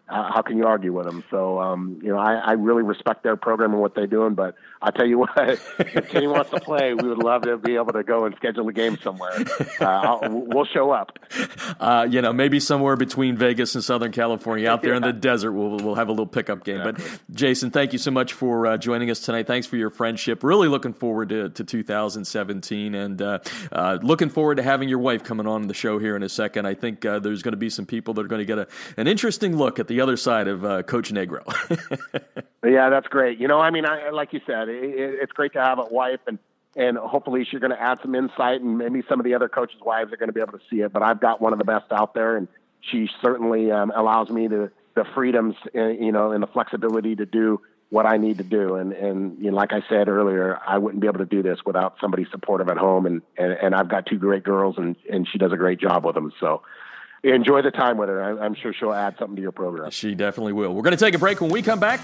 uh, how can you argue with them? So, um, you know, I, I really respect their program and what they're doing. But I tell you what, if Kenny wants to play, we would love to be able to go and schedule a game somewhere. Uh, we'll show up. Uh, you know, maybe somewhere between Vegas and Southern California, out there yeah. in the desert, we'll we'll have a little pickup game. Exactly. But Jason, thank you so much for uh, joining us tonight. Thanks for your friendship. Really looking forward to, to 2017, and uh, uh, looking forward to having your wife coming on the show here in a second. I think there's going to be some people that are going to get a, an interesting look at the other side of uh, Coach Negro. yeah, that's great. You know, I mean, I, like you said, it, it's great to have a wife, and and hopefully she's going to add some insight, and maybe some of the other coaches' wives are going to be able to see it. But I've got one of the best out there, and she certainly um, allows me to the freedoms, uh, you know, and the flexibility to do what I need to do. And and you know, like I said earlier, I wouldn't be able to do this without somebody supportive at home. And and, and I've got two great girls, and and she does a great job with them. So enjoy the time with her. I'm sure she'll add something to your program. She definitely will. We're going to take a break. When we come back,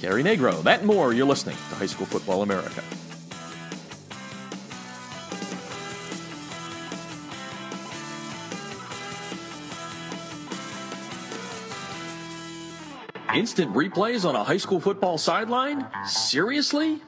Carrie Negro. That and more. You're listening to High School Football America. Instant replays on a high school football sideline? Seriously?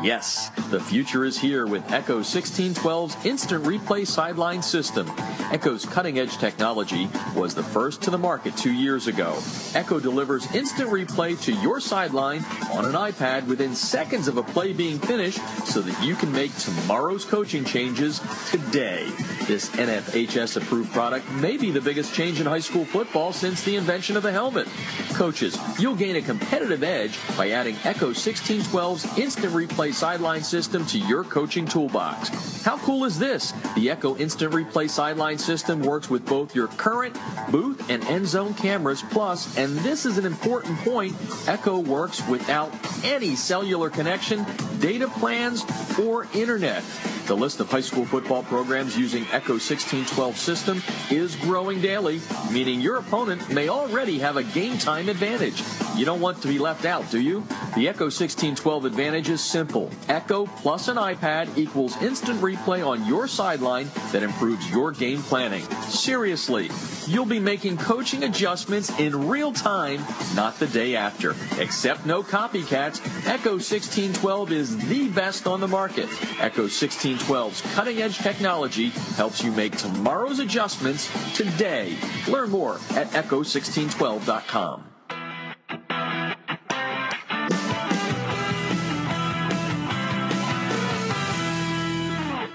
Yes, the future is here with Echo 1612's Instant Replay Sideline System. Echo's cutting edge technology was the first to the market two years ago. Echo delivers instant replay to your sideline on an iPad within seconds of a play being finished so that you can make tomorrow's coaching changes today. This NFHS approved product may be the biggest change in high school football since the invention of the helmet. Coaches, You'll gain a competitive edge by adding Echo 1612's instant replay sideline system to your coaching toolbox. How cool is this? The Echo Instant Replay sideline system works with both your current booth and end zone cameras, plus, and this is an important point, Echo works without any cellular connection, data plans, or internet. The list of high school football programs using Echo 1612 system is growing daily, meaning your opponent may already have a game time advantage. You don't want to be left out, do you? The Echo 1612 advantage is simple. Echo plus an iPad equals instant replay on your sideline that improves your game planning. Seriously, you'll be making coaching adjustments in real time, not the day after. Except no copycats, Echo 1612 is the best on the market. Echo 1612's cutting edge technology helps you make tomorrow's adjustments today. Learn more at echo1612.com.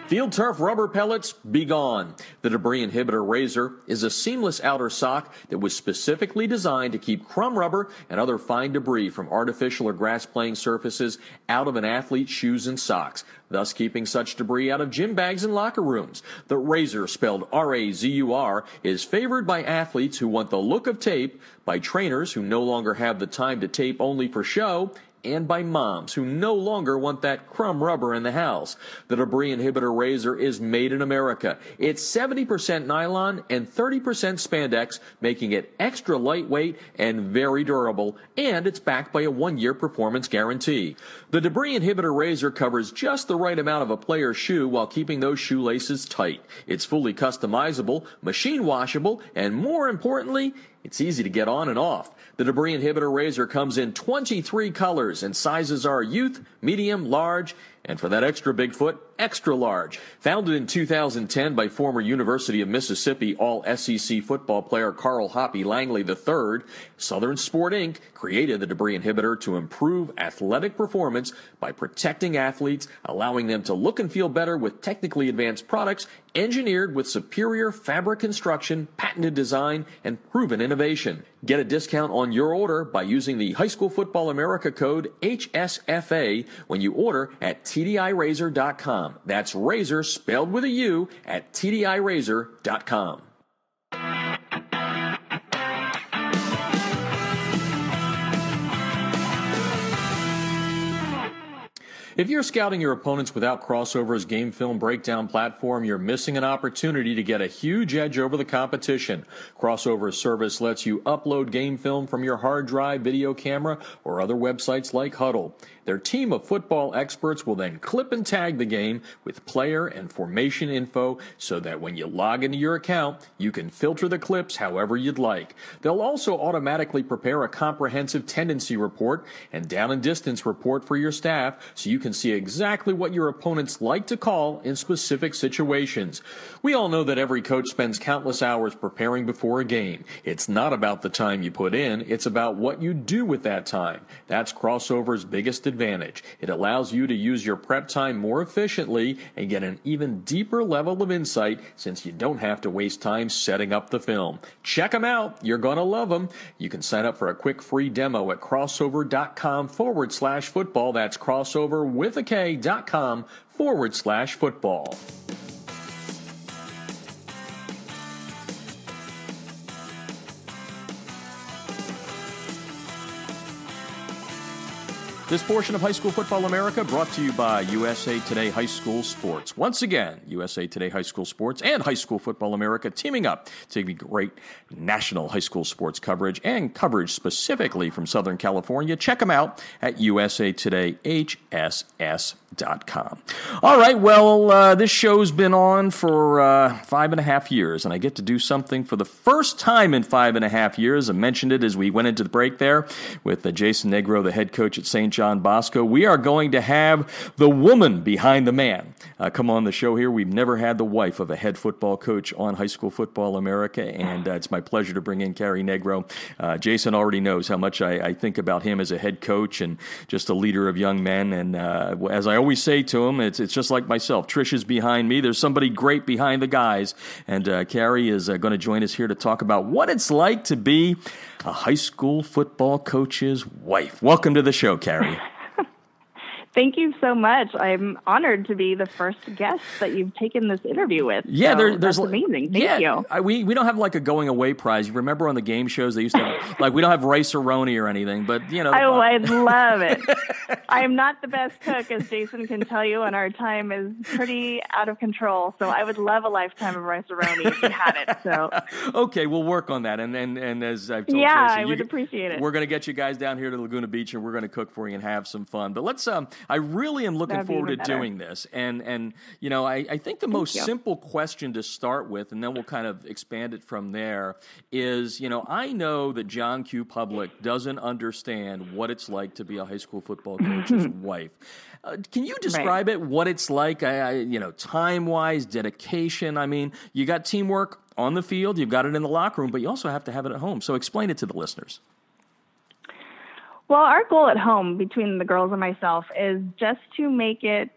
Field turf rubber pellets, be gone. The debris inhibitor Razur is a seamless outer sock that was specifically designed to keep crumb rubber and other fine debris from artificial or grass playing surfaces out of an athlete's shoes and socks, thus keeping such debris out of gym bags and locker rooms. The Razur, spelled R-A-Z-U-R, is favored by athletes who want the look of tape, by trainers who no longer have the time to tape only for show, and by moms who no longer want that crumb rubber in the house. The debris inhibitor Razur is made in America. It's 70% nylon and 30% spandex, making it extra lightweight and very durable, and it's backed by a one-year performance guarantee. The debris inhibitor Razur covers just the right amount of a player's shoe while keeping those shoelaces tight. It's fully customizable, machine washable, and more importantly, it's easy to get on and off. The debris inhibitor Razur comes in 23 colors and sizes are youth, medium, large, and for that extra big foot, extra large. Founded in 2010 by former University of Mississippi All SEC football player Carl Hoppy Langley III, Southern Sport Inc. created the debris inhibitor to improve athletic performance by protecting athletes, allowing them to look and feel better with technically advanced products engineered with superior fabric construction, patented design, and proven innovation. Get a discount on your order by using the High School Football America code HSFA when you order at TDIRazur.com. That's razor spelled with a U at TDIRazur.com. If you're scouting your opponents without Krossover's game film breakdown platform, you're missing an opportunity to get a huge edge over the competition. Krossover's service lets you upload game film from your hard drive, video camera, or other websites like Hudl. Their team of football experts will then clip and tag the game with player and formation info so that when you log into your account, you can filter the clips however you'd like. They'll also automatically prepare a comprehensive tendency report and down and distance report for your staff so you can see exactly what your opponents like to call in specific situations. We all know that every coach spends countless hours preparing before a game. It's not about the time you put in, it's about what you do with that time. That's Krossover's biggest advantage advantage. It allows you to use your prep time more efficiently and get an even deeper level of insight since you don't have to waste time setting up the film. Check them out. You're going to love them. You can sign up for a quick free demo at krossover.com forward slash football. That's crossover with a K dot com forward slash football. This portion of High School Football America brought to you by USA Today High School Sports. Once again, USA Today High School Sports and High School Football America teaming up to give you great national high school sports coverage and coverage specifically from Southern California. Check them out at USA Today HSS Com. All right, well, uh, this show's been on for uh, five and a half years, and I get to do something for the first time in five and a half years. I mentioned it as we went into the break there with uh, Jason Negro, the head coach at St. John Bosco. We are going to have the woman behind the man uh, come on the show here. We've never had the wife of a head football coach on High School Football America, and uh, it's my pleasure to bring in Carrie Negro. Uh, Jason already knows how much I, I, think about him as a head coach and just a leader of young men. And as I always say to him, it's, it's just like myself. Trish is behind me. There's somebody great behind the guys. And uh, Carrie is uh, going to join us here to talk about what it's like to be a high school football coach's wife. Welcome to the show, Carrie. Thank you so much. I'm honored to be the first guest that you've taken this interview with. Yeah, so there, there's amazing. Thank yeah, you. I, we we don't have like a going away prize. You remember on the game shows they used to have, like we don't have Rice-A-Roni or anything, but you know. Oh, I love it. I am not the best cook, as Jason can tell you, and our time is pretty out of control. So I would love a lifetime of Rice-A-Roni if you had it. So. okay, we'll work on that, and and and as I've told you. yeah, Jason, I would appreciate it. We're going to get you guys down here to Laguna Beach, and we're going to cook for you and have some fun. But let's um, I really am looking That'd forward to better. doing this. And and you know, I, I think the most you. simple question to start with, and then we'll kind of expand it from there, is you know, I know that John Q. Public doesn't understand what it's like to be a high school football coach's wife. Uh, can you describe right. it? What it's like? I, I, you know, time wise, dedication. I mean, you got teamwork on the field, you've got it in the locker room, but you also have to have it at home. So explain it to the listeners. Well, our goal at home between the girls and myself is just to make it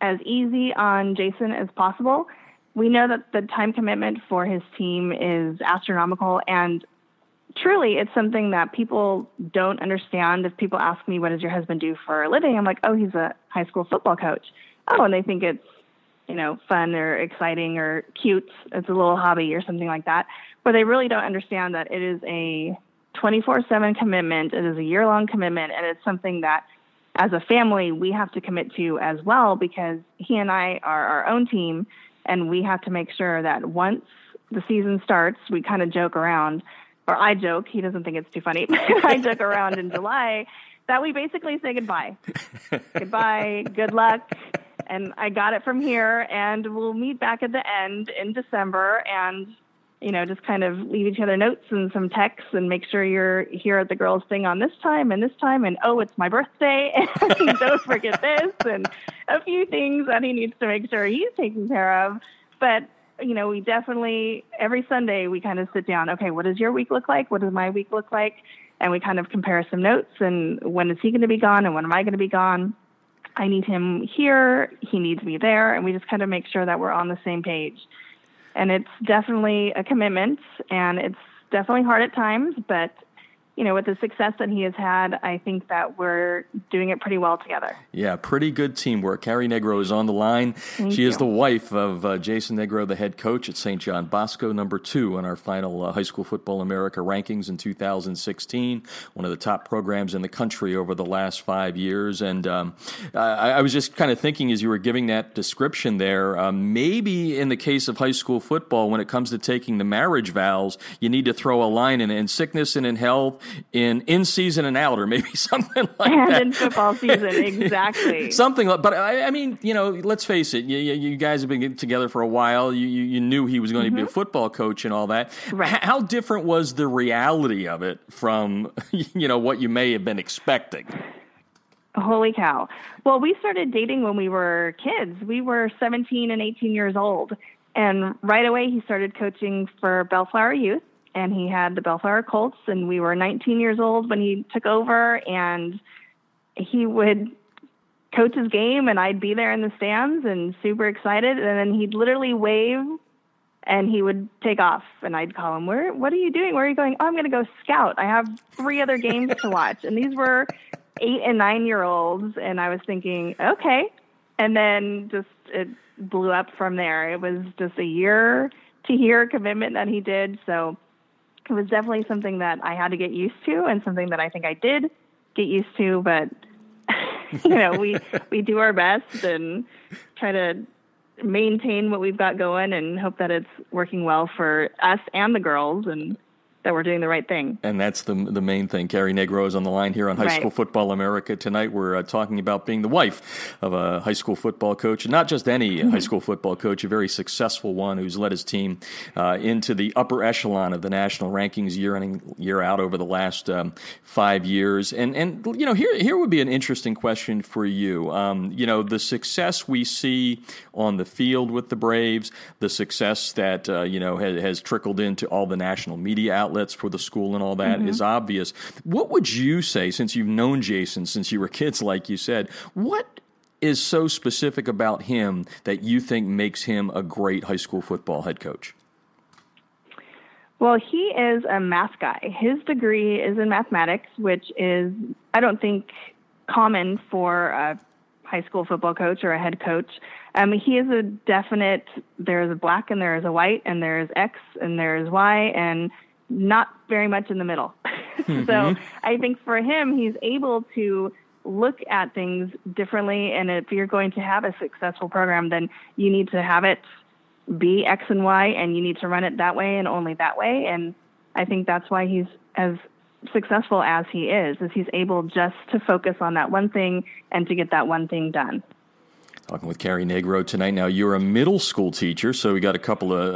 as easy on Jason as possible. We know that the time commitment for his team is astronomical and truly it's something that people don't understand. If people ask me, what does your husband do for a living? I'm like, oh, he's a high school football coach. Oh, and they think it's, you know, fun or exciting or cute. It's a little hobby or something like that. But they really don't understand that it is a 24 7 commitment. It is a year long commitment, and it's something that as a family we have to commit to as well because he and I are our own team, and we have to make sure that once the season starts, we kind of joke around, or I joke, he doesn't think it's too funny, but I joke around in July that we basically say goodbye. goodbye, good luck. And I got it from here, and we'll meet back at the end in December and you know, just kind of leave each other notes and some texts and make sure you're here at the girls' thing on this time and this time. And oh, it's my birthday. And don't forget this. And a few things that he needs to make sure he's taken care of. But, you know, we definitely, every Sunday, we kind of sit down. Okay, what does your week look like? What does my week look like? And we kind of compare some notes and when is he going to be gone and when am I going to be gone? I need him here. He needs me there. And we just kind of make sure that we're on the same page and it's definitely a commitment and it's definitely hard at times but you know, with the success that he has had, I think that we're doing it pretty well together. Yeah, pretty good teamwork. Carrie Negro is on the line. Thank she you. is the wife of uh, Jason Negro, the head coach at St. John Bosco, number two on our final uh, High School Football America rankings in 2016. One of the top programs in the country over the last five years. And um, I, I, was just kind of thinking as you were giving that description there, um, maybe in the case of high school football, when it comes to taking the marriage vows, you need to throw a line in, in sickness and in health in in season and out, or maybe something like and that. And in football season, exactly. something like. But I, I, mean, you know, let's face it. You, you, guys have been together for a while. You you, knew he was going mm-hmm. to be a football coach and all that. Right. H- how different was the reality of it from you know what you may have been expecting? Holy cow. Well, we started dating when we were kids. We were 17 and 18 years old. And right away, he started coaching for Bellflower Youth and he had the Bellflower Colts, and we were 19 years old when he took over, and he would coach his game, and I'd be there in the stands and super excited, and then he'd literally wave, and he would take off, and I'd call him, "Where? What are you doing? Where are you going? Oh, I'm going to go scout. I have three other games to watch," and these were eight and nine year olds, and I was thinking, okay, and then just it blew up from there. It was just a year to year commitment that he did, so it was definitely something that I had to get used to and something that I think I did get used to, but you know, we we do our best and try to maintain what we've got going and hope that it's working well for us and the girls and that we're doing the right thing. And that's the the main thing. Carrie Negro is on the line here on High right. School Football America tonight. We're uh, talking about being the wife of a high school football coach, and not just any mm-hmm. high school football coach, a very successful one who's led his team uh, into the upper echelon of the national rankings year in year out over the last um, five years. And and you know here here would be an interesting question for you. Um, you know the success we see on the field with the Braves, the success that uh, you know has, has trickled into all the national media outlets outlets for the school and all that mm-hmm. is obvious. What would you say, since you've known Jason since you were kids, like you said, what is so specific about him that you think makes him a great high school football head coach? Well, he is a math guy. His degree is in mathematics, which is, I don't think, common for a high school football coach or a head coach. Um, he is a definite, there's a black and there is a white and there is X and there is Y and not very much in the middle. Mm-hmm. so I think for him, he's able to look at things differently. And if you're going to have a successful program, then you need to have it be X and Y, and you need to run it that way and only that way. And I think that's why he's as successful as he is, is he's able just to focus on that one thing and to get that one thing done. Talking with Carrie Negro tonight. Now you're a middle school teacher, so we got a couple of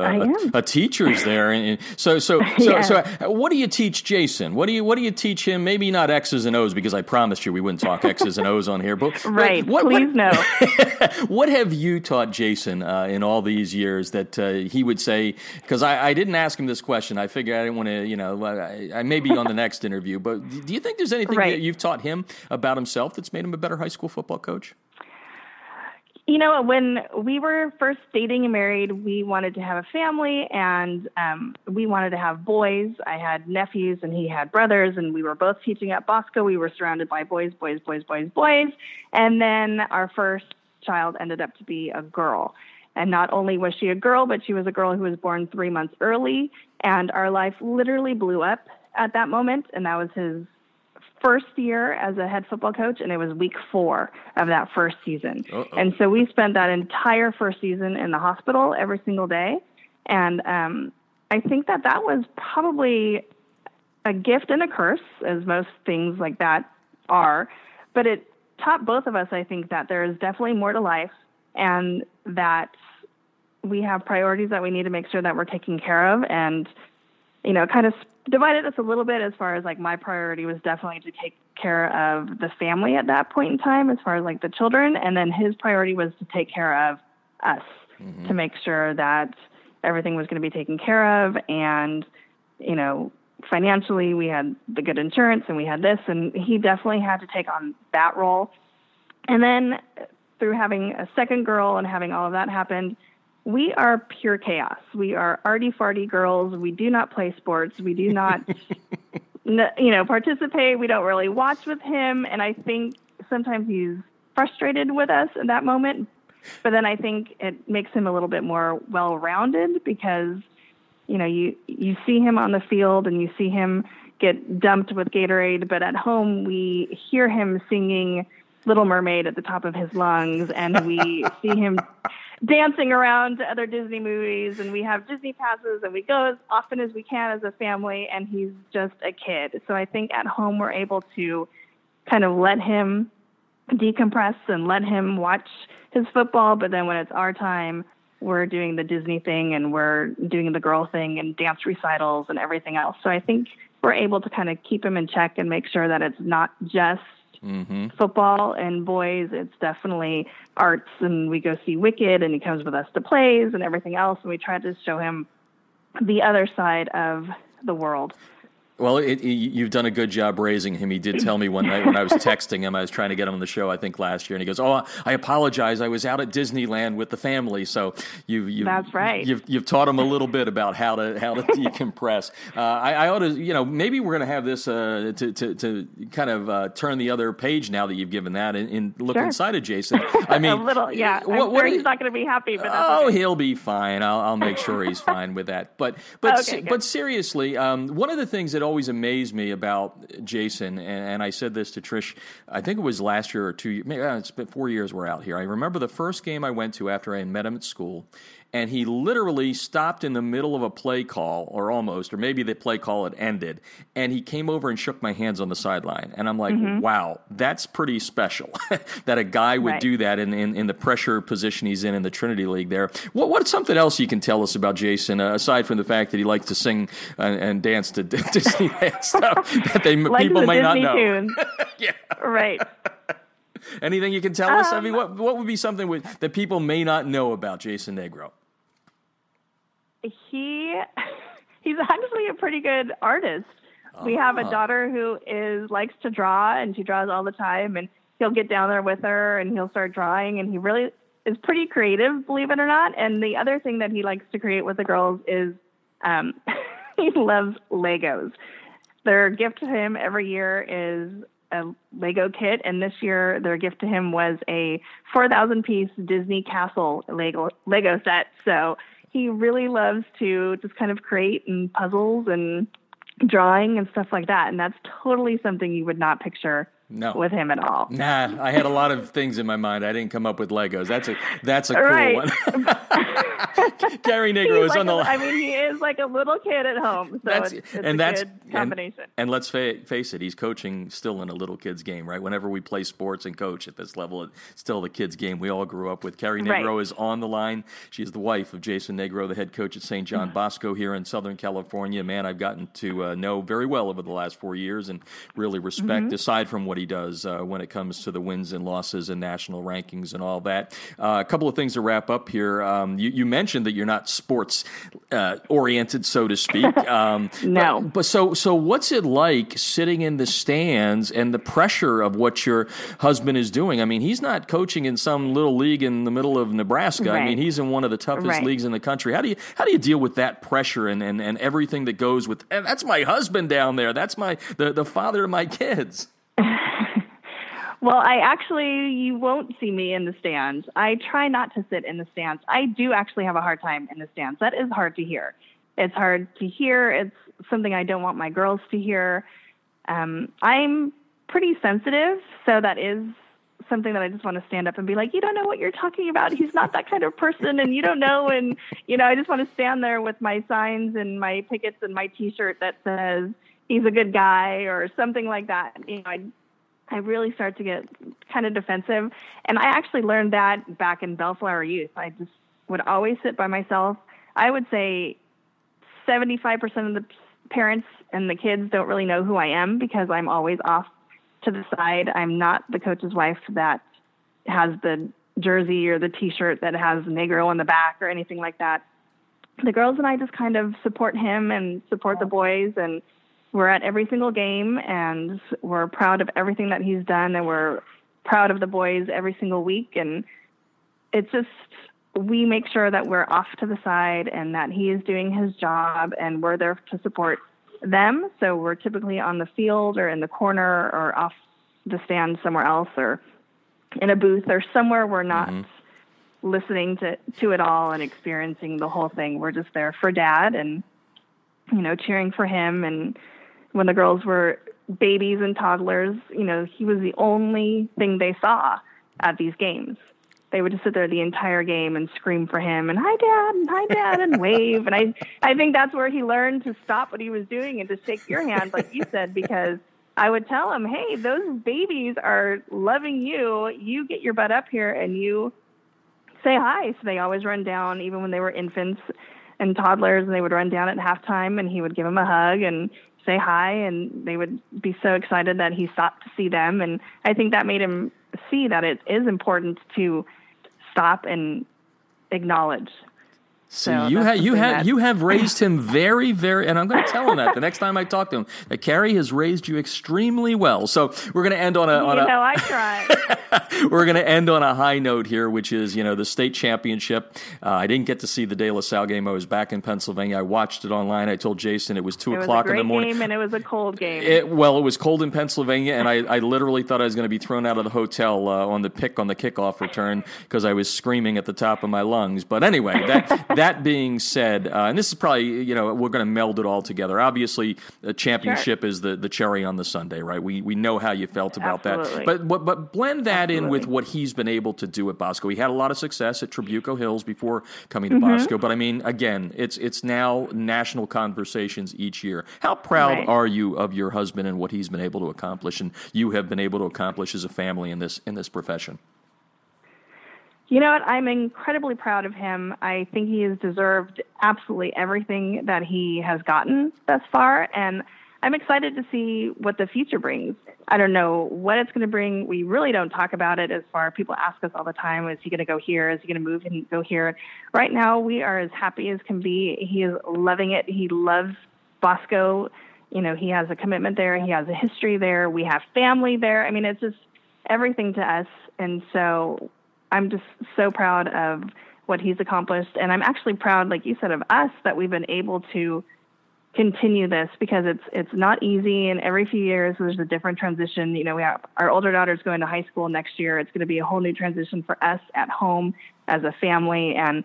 uh, teachers there. And so, so, so, yeah. so, uh, what do you teach Jason? What do you, what do you teach him? Maybe not X's and O's because I promised you we wouldn't talk X's and O's on here. But right, what, please what, no. what have you taught Jason uh, in all these years that uh, he would say? Because I, I, didn't ask him this question. I figured I didn't want to, you know, I, I, may be on the next interview. But do you think there's anything right. that you've taught him about himself that's made him a better high school football coach? You know, when we were first dating and married, we wanted to have a family and um, we wanted to have boys. I had nephews and he had brothers, and we were both teaching at Bosco. We were surrounded by boys, boys, boys, boys, boys. And then our first child ended up to be a girl. And not only was she a girl, but she was a girl who was born three months early. And our life literally blew up at that moment. And that was his first year as a head football coach, and it was week four of that first season. Uh-oh. And so we spent that entire first season in the hospital every single day. And um, I think that that was probably a gift and a curse, as most things like that are. But it taught both of us, I think, that there is definitely more to life and that we have priorities that we need to make sure that we're taking care of and you know kind of divided us a little bit as far as like my priority was definitely to take care of the family at that point in time as far as like the children and then his priority was to take care of us mm-hmm. to make sure that everything was going to be taken care of and you know financially we had the good insurance and we had this and he definitely had to take on that role and then through having a second girl and having all of that happen we are pure chaos. We are arty farty girls. We do not play sports. We do not you know, participate. We don't really watch with him, and I think sometimes he's frustrated with us in that moment. But then I think it makes him a little bit more well-rounded because you know you you see him on the field and you see him get dumped with Gatorade, but at home we hear him singing Little Mermaid at the top of his lungs, and we see him dancing around to other Disney movies, and we have Disney passes, and we go as often as we can as a family, and he's just a kid. So I think at home we're able to kind of let him decompress and let him watch his football, but then when it's our time, we're doing the Disney thing and we're doing the girl thing and dance recitals and everything else. So I think we're able to kind of keep him in check and make sure that it's not just mm-hmm. football and boys. It's definitely arts, and we go see Wicked, and he comes with us to plays and everything else, and we try to show him the other side of the world. Well, it, it, you've done a good job raising him. He did tell me one night when I was texting him, I was trying to get him on the show, I think last year, and he goes, "Oh, I apologize. I was out at Disneyland with the family." So you, you that's right. You've, you've taught him a little bit about how to how to decompress. Uh, I, I, ought to, you know, maybe we're going to have this uh, to, to, to kind of uh, turn the other page now that you've given that and, and look sure. inside of Jason. I mean, a little, yeah. What, I'm what sure he's not going to be happy, but oh, okay. he'll be fine. I'll, I'll make sure he's fine with that. But but okay, but seriously, um, one of the things that always amazed me about Jason, and, and, I said this to Trish. I think it was last year or two. Maybe uh, it's been four years we're out here. I remember the first game I went to after I met him at school, and he literally stopped in the middle of a play call, or almost, or maybe the play call had ended, and he came over and shook my hands on the sideline. And I'm like, mm-hmm. wow, that's pretty special that a guy would right. do that in, in, in, the pressure position he's in in the Trinity League there. What, what's something else you can tell us about Jason, uh, aside from the fact that he likes to sing and, and dance to Disneyland stuff that they, people may Disney not know? yeah. Right. Anything you can tell us? I mean, what what would be something with, that people may not know about Jason Negro? He he's actually a pretty good artist. Uh-huh. We have a ah. daughter who is likes to draw and she draws all the time and he'll get down there with her and he'll start drawing and he really is pretty creative, believe it or not. And the other thing that he likes to create with the girls is um, he loves Legos. Their gift to him every year is a Lego kit, and this year their gift to him was a 4,000 piece Disney Castle Lego Lego set. So he really loves to just kind of create and puzzles and drawing and stuff like that. And that's totally something you would not picture no. with him at all. Nah, I had a lot of things in my mind. I didn't come up with Legos. That's a that's a cool right. one. Carrie Negro is like on the. Line. I mean, he is like a little kid at home. So that's, it's, it's and that's combination. And, and let's fa- face it, he's coaching still in a little kid's game, right? Whenever we play sports and coach at this level, it's still the kid's game we all grew up with. Carrie Negro right. is on the line. She is the wife of Jason Negro, the head coach at St. John Bosco here in Southern California. Man, I've gotten to uh, know very well over the last four years and really respect. Mm-hmm. Aside from what he does uh, when it comes to the wins and losses and national rankings and all that. Uh, a couple of things to wrap up here. Um, you, you, mentioned that you're not sports uh, oriented, so to speak. Um, no. But, but, so so what's it like sitting in the stands and the pressure of what your husband is doing? I mean, he's not coaching in some little league in the middle of Nebraska. Right. I mean, he's in one of the toughest right. leagues in the country. How do you how do you deal with that pressure and, and, and everything that goes with? And that's my husband down there. That's my the the father of my kids. Well, I actually, you won't see me in the stands. I try not to sit in the stands. I do actually have a hard time in the stands. That is hard to hear. It's hard to hear. It's something I don't want my girls to hear. Um, I'm pretty sensitive, so that is something that I just want to stand up and be like, you don't know what you're talking about. He's not that kind of person, and you don't know. And you know, I just want to stand there with my signs and my pickets and my T-shirt that says he's a good guy or something like that. You know, I I really start to get kind of defensive. And I actually learned that back in Bellflower Youth. I just would always sit by myself. I would say 75% of the parents and the kids don't really know who I am because I'm always off to the side. I'm not the coach's wife that has the jersey or the t-shirt that has Negro on the back or anything like that. The girls and I just kind of support him and support the boys and we're at every single game and we're proud of everything that he's done and we're proud of the boys every single week and it's just we make sure that we're off to the side and that he is doing his job and we're there to support them. So we're typically on the field or in the corner or off the stand somewhere else or in a booth or somewhere we're not mm-hmm. listening to, to it all and experiencing the whole thing. We're just there for dad and, you know, cheering for him. And when the girls were babies and toddlers, you know, he was the only thing they saw at these games. They would just sit there the entire game and scream for him and hi dad and hi dad and wave. And I I think that's where he learned to stop what he was doing and to shake your hand, like you said, because I would tell him, Hey, those babies are loving you. You get your butt up here and you say hi. So they always run down, even when they were infants and toddlers, and they would run down at halftime and he would give them a hug and say hi and they would be so excited that he stopped to see them. And i think that made him see that it is important to stop and acknowledge so, you have you have you have raised him very very, and I'm going to tell him that the next time I talk to him that Carrie has raised you extremely well. So we're going to end on a on you know, I try. we're going to end on a high note here, which is you know the state championship. Uh, I didn't get to see the De La Salle game. I was back in Pennsylvania. I watched it online. I told Jason it was two it o'clock was in the morning. Game and it was a cold game. It, well, it was cold in Pennsylvania, and I, I literally thought I was going to be thrown out of the hotel uh, on the pick on the kickoff return because I was screaming at the top of my lungs. But anyway, that that being said uh, and this is probably you know we're going to meld it all together. Obviously, the championship sure. is the the cherry on the sundae, right? We we know how you felt about Absolutely. that, but but but blend that Absolutely. in with what he's been able to do at Bosco. He had a lot of success at Trabuco Hills before coming to mm-hmm. Bosco, but I mean, again, it's it's now national conversations each year. How proud right. are you of your husband and what he's been able to accomplish, and you have been able to accomplish as a family in this in this profession? You know what? I'm incredibly proud of him. I think he has deserved absolutely everything that he has gotten thus far. And I'm excited to see what the future brings. I don't know what it's going to bring. We really don't talk about it as far. People ask us all the time, is he going to go here? Is he going to move and go here? Right now, we are as happy as can be. He is loving it. He loves Bosco. You know, he has a commitment there. He has a history there. We have family there. I mean, it's just everything to us. And so I'm just so proud of what he's accomplished. And I'm actually proud, like you said, of us that we've been able to continue this because it's it's not easy. And every few years there's a different transition. You know we have our older daughter's going to high school next year. It's going to be a whole new transition for us at home as a family. And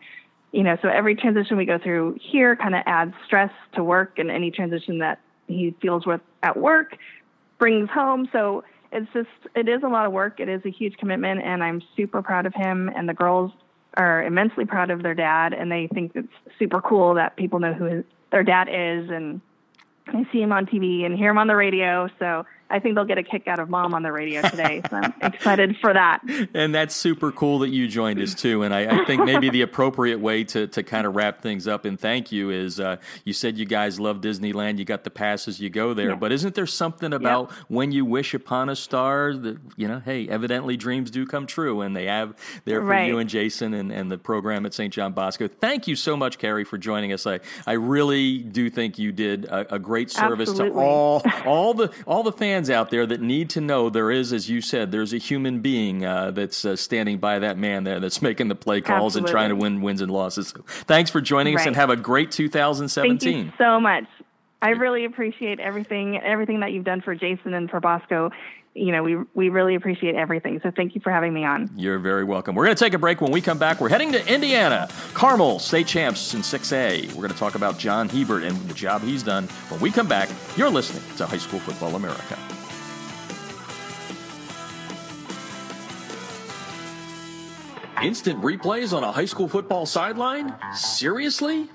you know so every transition we go through here kind of adds stress to work. And any transition that he feels with at work brings home. So it's just it is a lot of work. It is a huge commitment, and I'm super proud of him. And the girls are immensely proud of their dad, and they think it's super cool that people know who his, their dad is, and they see him on TV and hear him on the radio. So I think they'll get a kick out of mom on the radio today. So I'm excited for that. And that's super cool that you joined us too. And I, I think maybe the appropriate way to, to kind of wrap things up and thank you is uh, you said you guys love Disneyland. You got the passes, you go there. Yeah. But isn't there something about yeah. when you wish upon a star that, you know, hey, evidently dreams do come true and they have there for right. you and Jason and, and the program at St. John Bosco. Thank you so much, Carrie, for joining us. I, I really do think you did a, a great service Absolutely. to all all the all the fans fans out there that need to know there is, as you said, there's a human being uh, that's uh, standing by that man there that's making the play calls Absolutely. and trying to win wins and losses. So thanks for joining right. us and have a great 2017. Thank you so much. I really appreciate everything everything that you've done for Jason and for Bosco. You know, we we really appreciate everything. So thank you for having me on. You're very welcome. We're going to take a break. When we come back, we're heading to Indiana. Carmel state champs in 6A. We're going to talk about John Hebert and the job he's done. When we come back, you're listening to High School Football America. Instant replays on a high school football sideline? Seriously?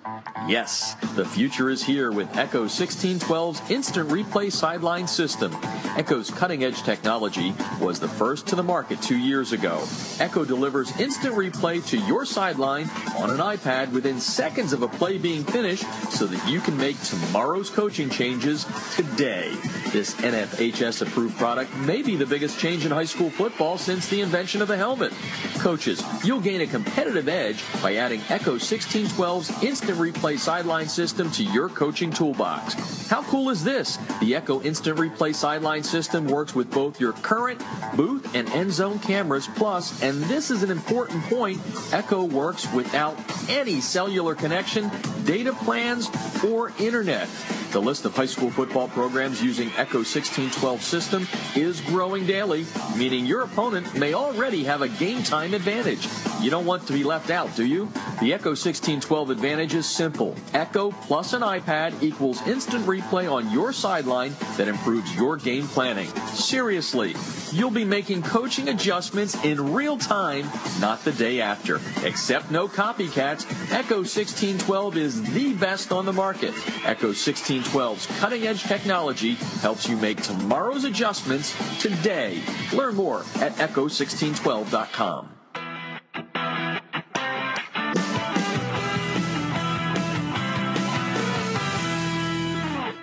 Yes, the future is here with Echo 1612's instant replay sideline system. Echo's cutting edge technology was the first to the market two years ago. Echo delivers instant replay to your sideline on an iPad within seconds of a play being finished so that you can make tomorrow's coaching changes today. This NFHS approved product may be the biggest change in high school football since the invention of the helmet. Coaches, You'll gain a competitive edge by adding Echo 1612's instant replay sideline system to your coaching toolbox. How cool is this? The Echo Instant Replay sideline system works with both your current booth and end zone cameras. Plus, and this is an important point, Echo works without any cellular connection, data plans, or internet. The list of high school football programs using Echo 1612 system is growing daily, meaning your opponent may already have a game time advantage. You don't want to be left out, do you? The Echo 1612 advantage is simple. Echo plus an iPad equals instant replay on your sideline that improves your game planning. Seriously, you'll be making coaching adjustments in real time, not the day after. Except no copycats, Echo 1612 is the best on the market. Echo 1612's cutting edge technology helps you make tomorrow's adjustments today. Learn more at echo1612.com.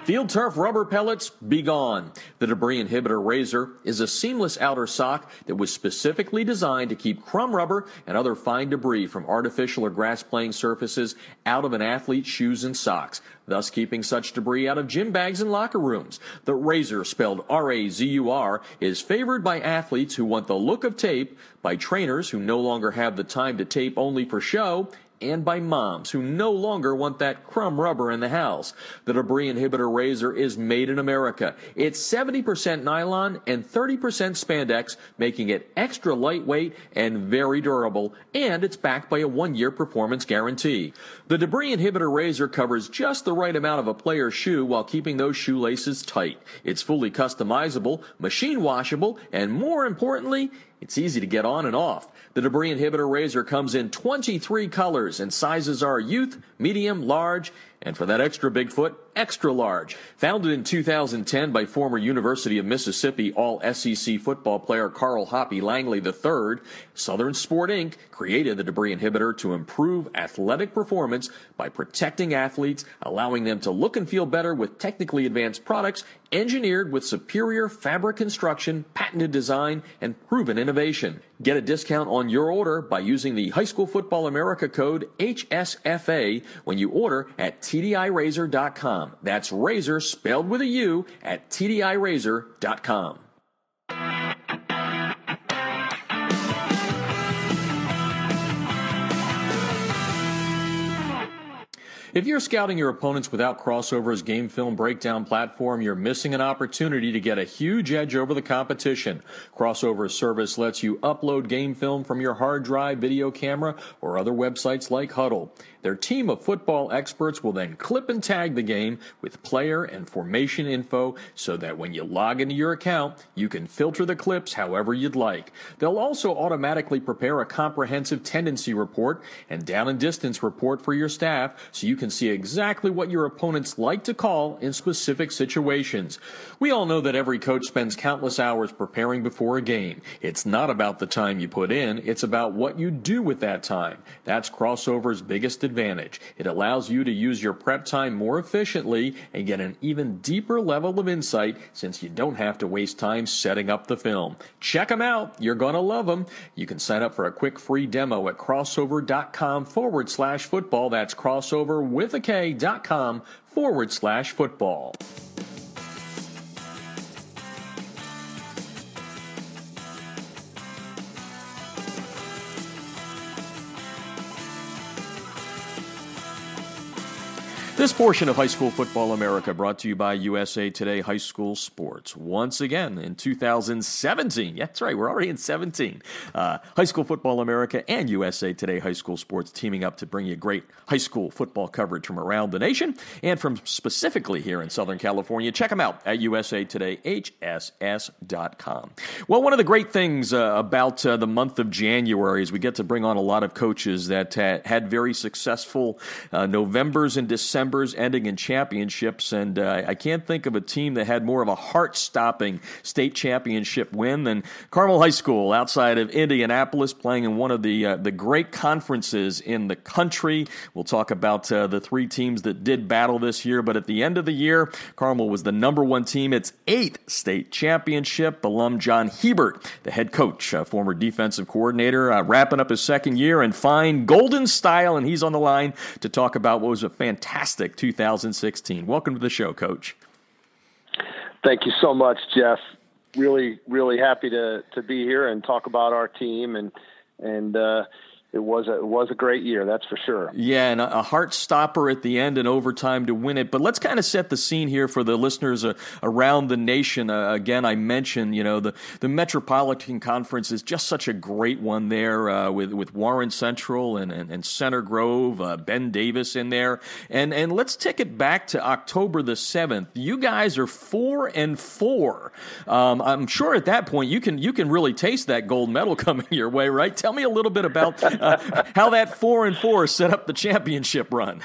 Field turf rubber pellets, be gone. The debris inhibitor Razur is a seamless outer sock that was specifically designed to keep crumb rubber and other fine debris from artificial or grass playing surfaces out of an athlete's shoes and socks, thus keeping such debris out of gym bags and locker rooms. The Razur, spelled R-A-Z-U-R, is favored by athletes who want the look of tape, by trainers who no longer have the time to tape only for show, and by moms who no longer want that crumb rubber in the house. The debris inhibitor Razur is made in America. It's 70% nylon and 30% spandex, making it extra lightweight and very durable, and it's backed by a one year performance guarantee. The debris inhibitor Razur covers just the right amount of a player's shoe while keeping those shoelaces tight. It's fully customizable, machine washable, and more importantly, it's easy to get on and off. The debris inhibitor Razur comes in 23 colors and sizes are youth, medium, large, and for that extra big foot, extra large. Founded in 2010 by former University of Mississippi All SEC football player Carl Hoppy Langley III, Southern Sport Inc. created the debris inhibitor to improve athletic performance by protecting athletes, allowing them to look and feel better with technically advanced products engineered with superior fabric construction, patented design, and proven innovation. Get a discount on your order by using the High School Football America code HSFA when you order at TDIRazur.com. That's razor spelled with a U at TDIRazur.com. If you're scouting your opponents without Krossover's game film breakdown platform, you're missing an opportunity to get a huge edge over the competition. Krossover's service lets you upload game film from your hard drive, video camera, or other websites like Hudl. Their team of football experts will then clip and tag the game with player and formation info so that when you log into your account, you can filter the clips however you'd like. They'll also automatically prepare a comprehensive tendency report and down and distance report for your staff so you can see exactly what your opponents like to call in specific situations. We all know that every coach spends countless hours preparing before a game. It's not about the time you put in, it's about what you do with that time. That's Krossover's biggest advantage. It allows you to use your prep time more efficiently and get an even deeper level of insight since you don't have to waste time setting up the film. Check them out. You're going to love them. You can sign up for a quick free demo at krossover.com forward slash football. That's crossover with a K dot com forward slash football. This portion of High School Football America brought to you by USA Today High School Sports. Once again in 2017. Yeah, that's right, we're already in 17. Uh, High School Football America and USA Today High School Sports teaming up to bring you great high school football coverage from around the nation and from specifically here in Southern California. Check them out at usatoday.hss.com. Well, one of the great things uh, about uh, the month of January is we get to bring on a lot of coaches that had very successful uh, Novembers and December December's ending in championships, and uh, I can't think of a team that had more of a heart stopping state championship win than Carmel High School outside of Indianapolis, playing in one of the, uh, the great conferences in the country. We'll talk about uh, the three teams that did battle this year, but at the end of the year, Carmel was the number one team, its eighth state championship. Alum John Hebert, the head coach, former defensive coordinator, uh, wrapping up his second year in fine golden style, and he's on the line to talk about what was a fantastic fantastic 2016. Welcome to the show, Coach. Thank you so much, Jeff. Really, really happy to to be here and talk about our team and and uh, it was a, it was a great year, that's for sure. Yeah, and a, heart stopper at the end and overtime to win it. But let's kind of set the scene here for the listeners uh, around the nation. Uh, again, I mentioned you know the the Metropolitan Conference is just such a great one there uh, with with Warren Central and and, and Center Grove, uh, Ben Davis in there, and and let's take it back to October the seventh. You guys are four and four. Um, I'm sure at that point you can you can really taste that gold medal coming your way, right? Tell me a little bit about how that four and four set up the championship run.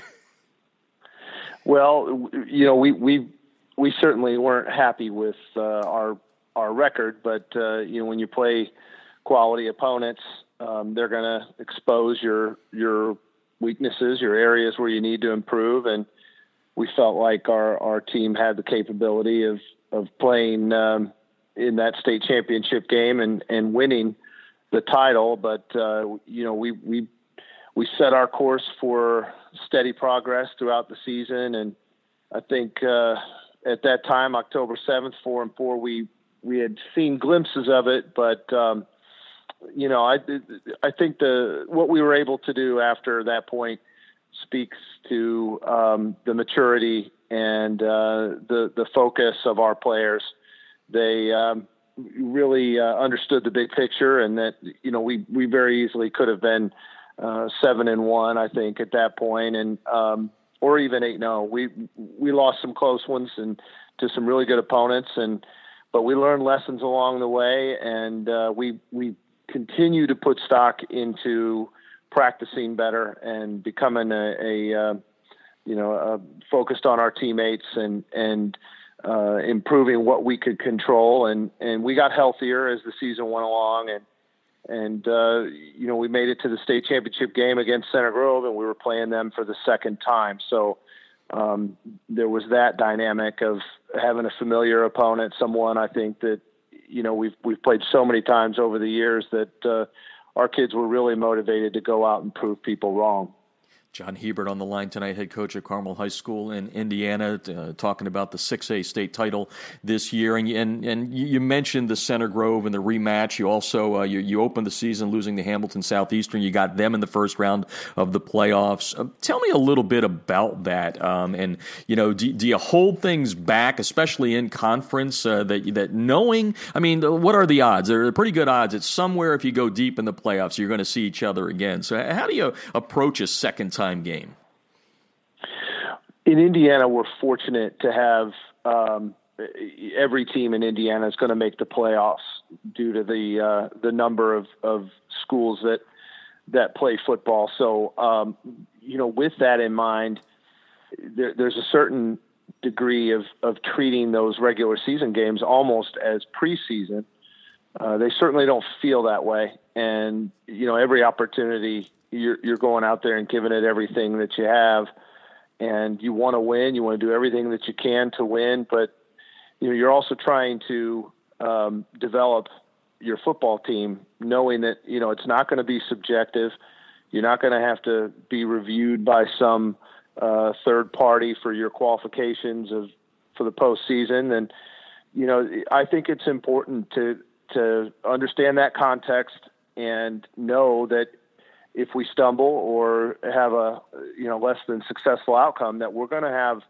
Well, you know, we we we certainly weren't happy with uh, our our record, but uh, you know, when you play quality opponents, um, they're going to expose your your weaknesses, your areas where you need to improve, and we felt like our our team had the capability of of playing um, in that state championship game and and winning the title, but uh, you know we we we set our course for steady progress throughout the season, and I think uh, at that time, October seventh, four and four, we we had seen glimpses of it, but um, you know I I think the what we were able to do after that point speaks to um, the maturity and uh, the the focus of our players. They um, really uh, understood the big picture, and that you know we we very easily could have been uh, seven and one, I think, at that point, and um, or even eight. No, we we lost some close ones and to some really good opponents, and but we learned lessons along the way, and uh, we we continue to put stock into practicing better and becoming a, a uh, you know uh, focused on our teammates and and uh, improving what we could control, and and we got healthier as the season went along, and and uh, you know we made it to the state championship game against Center Grove, and we were playing them for the second time. So um, there was that dynamic of having a familiar opponent, someone I think that you know we've we've played so many times over the years that uh, our kids were really motivated to go out and prove people wrong. John Hebert on the line tonight, head coach at Carmel High School in Indiana, uh, talking about the 6A state title this year. And, and, and you mentioned the Center Grove and the rematch. You also uh, you, you opened the season losing to Hamilton Southeastern. You got them in the first round of the playoffs. Uh, tell me a little bit about that. Um, and you know, do, do, you hold things back, especially in conference? Uh, that that knowing, I mean, what are the odds? They're pretty good odds. It's somewhere if you go deep in the playoffs, you're going to see each other again. So how do you approach a second time? Game? In Indiana, we're fortunate to have um, every team in Indiana is going to make the playoffs due to the uh, the number of, of schools that that play football. So, um, you know, with that in mind, there, there's a certain degree of of treating those regular season games almost as preseason. Uh, they certainly don't feel that way, and you know, every opportunity you're you're going out there and giving it everything that you have, and you want to win. You want to do everything that you can to win, but you know you're also trying to um, develop your football team, knowing that you know it's not going to be subjective. You're not going to have to be reviewed by some uh, third party for your qualifications of for the postseason, and you know I think it's important to to understand that context and know that if we stumble or have a you know less than successful outcome that we're going to have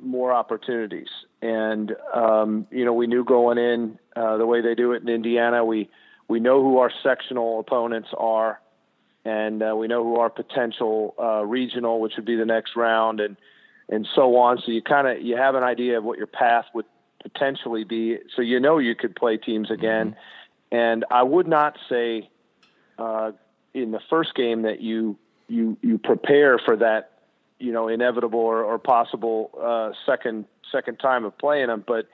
more opportunities. And um, you know we knew going in uh, the way they do it in Indiana we we know who our sectional opponents are and uh, we know who our potential uh, regional which would be the next round and and so on. So you kind of you have an idea of what your path would potentially be. So you know you could play teams again. Mm-hmm. and I would not say uh, in the first game that you you you prepare for that you know inevitable or, or possible uh, second second time of playing them. But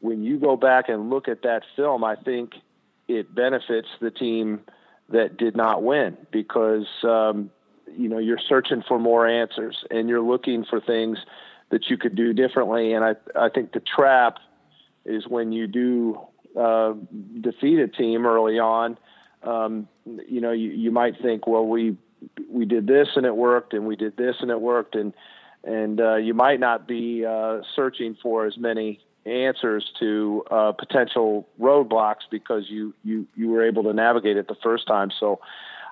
when you go back and look at that film, I think it benefits the team that did not win because um, you know you're searching for more answers and you're looking for things that you could do differently. And I I think the trap is when you do uh, defeat a team early on um, you know, you, you might think, well, we we did this and it worked, and we did this and it worked, and and uh, you might not be uh, searching for as many answers to uh, potential roadblocks because you you you were able to navigate it the first time. So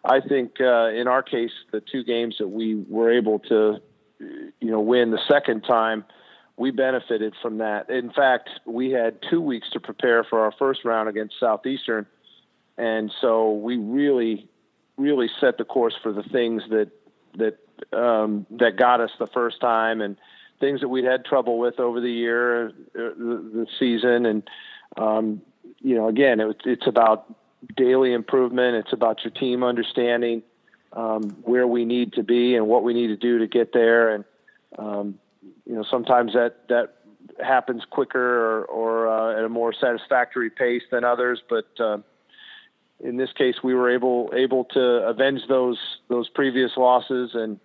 I think uh, in our case, the two games that we were able to, you know, win the second time, we benefited from that. In fact, we had two weeks to prepare for our first round against Southeastern, and so we really, really set the course for the things that that um, that got us the first time and things that we'd had trouble with over the year, uh, the, the season, and um, you know, again, it, it's about daily improvement. It's about your team understanding um, where we need to be and what we need to do to get there. And um, you know, sometimes that that happens quicker or, or uh, at a more satisfactory pace than others. But uh, in this case, we were able able to avenge those those previous losses and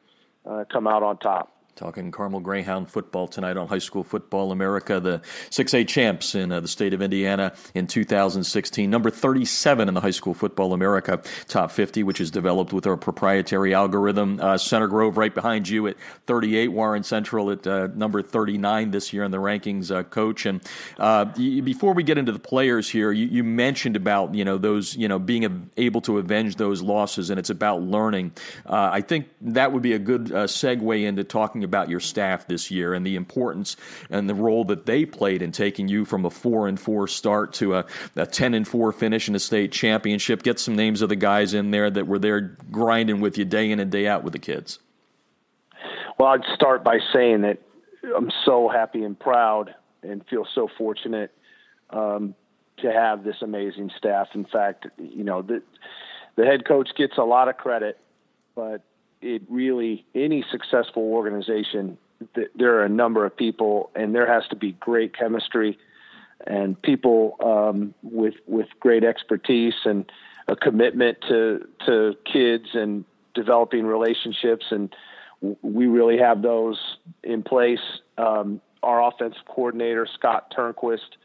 uh, come out on top. Talking Carmel Greyhound football tonight on High School Football America, the 6A champs in uh, the state of Indiana in 2016. Number 37 in the High School Football America Top 50, which is developed with our proprietary algorithm. Uh, Center Grove right behind you at 38. Warren Central at uh, number 39 this year in the rankings, uh, coach. And uh, before we get into the players here, you, you, mentioned about you know those you know being able to avenge those losses, and it's about learning. Uh, I think that would be a good segue into talking talking about your staff this year and the importance and the role that they played in taking you from a four and four start to a, a ten and four finish in a state championship. Get some names of the guys in there that were there grinding with you day in and day out with the kids. Well, I'd start by saying that I'm so happy and proud and feel so fortunate um, to have this amazing staff. In fact, you know, the, the head coach gets a lot of credit, but it really any successful organization there are a number of people and there has to be great chemistry and people um, with with great expertise and a commitment to to kids and developing relationships and we really have those in place. Um, our offensive coordinator Scott Turnquist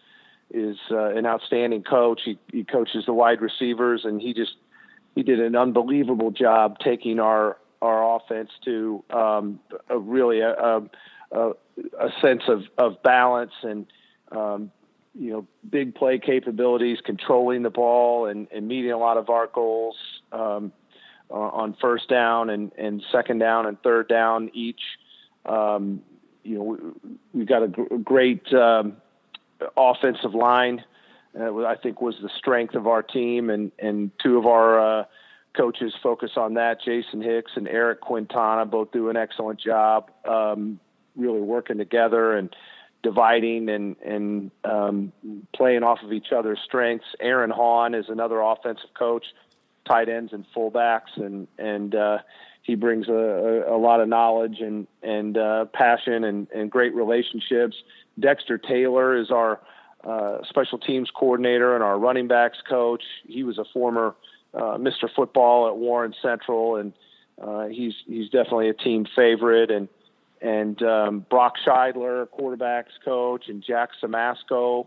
is uh, an outstanding coach. He, he coaches the wide receivers and he just he did an unbelievable job taking our our offense to um, a really a, a, a, sense of, of balance and um, you know big play capabilities, controlling the ball and, and meeting a lot of our goals um, on first down and, and second down and third down each. Um, you know we've got a great um, offensive line. Uh, I think was the strength of our team and and two of our uh, coaches focus on that. Jason Hicks and Eric Quintana both do an excellent job, um, really working together and dividing and and um, playing off of each other's strengths. Aaron Hahn is another offensive coach, tight ends and fullbacks, and and uh, he brings a, a, a, lot of knowledge and and uh, passion and, and great relationships. Dexter Taylor is our uh, special teams coordinator and our running backs coach. He was a former uh, Mr. Football at Warren Central, and uh, he's he's definitely a team favorite. And and um, Brock Scheidler, quarterbacks coach, and Jack Samasco,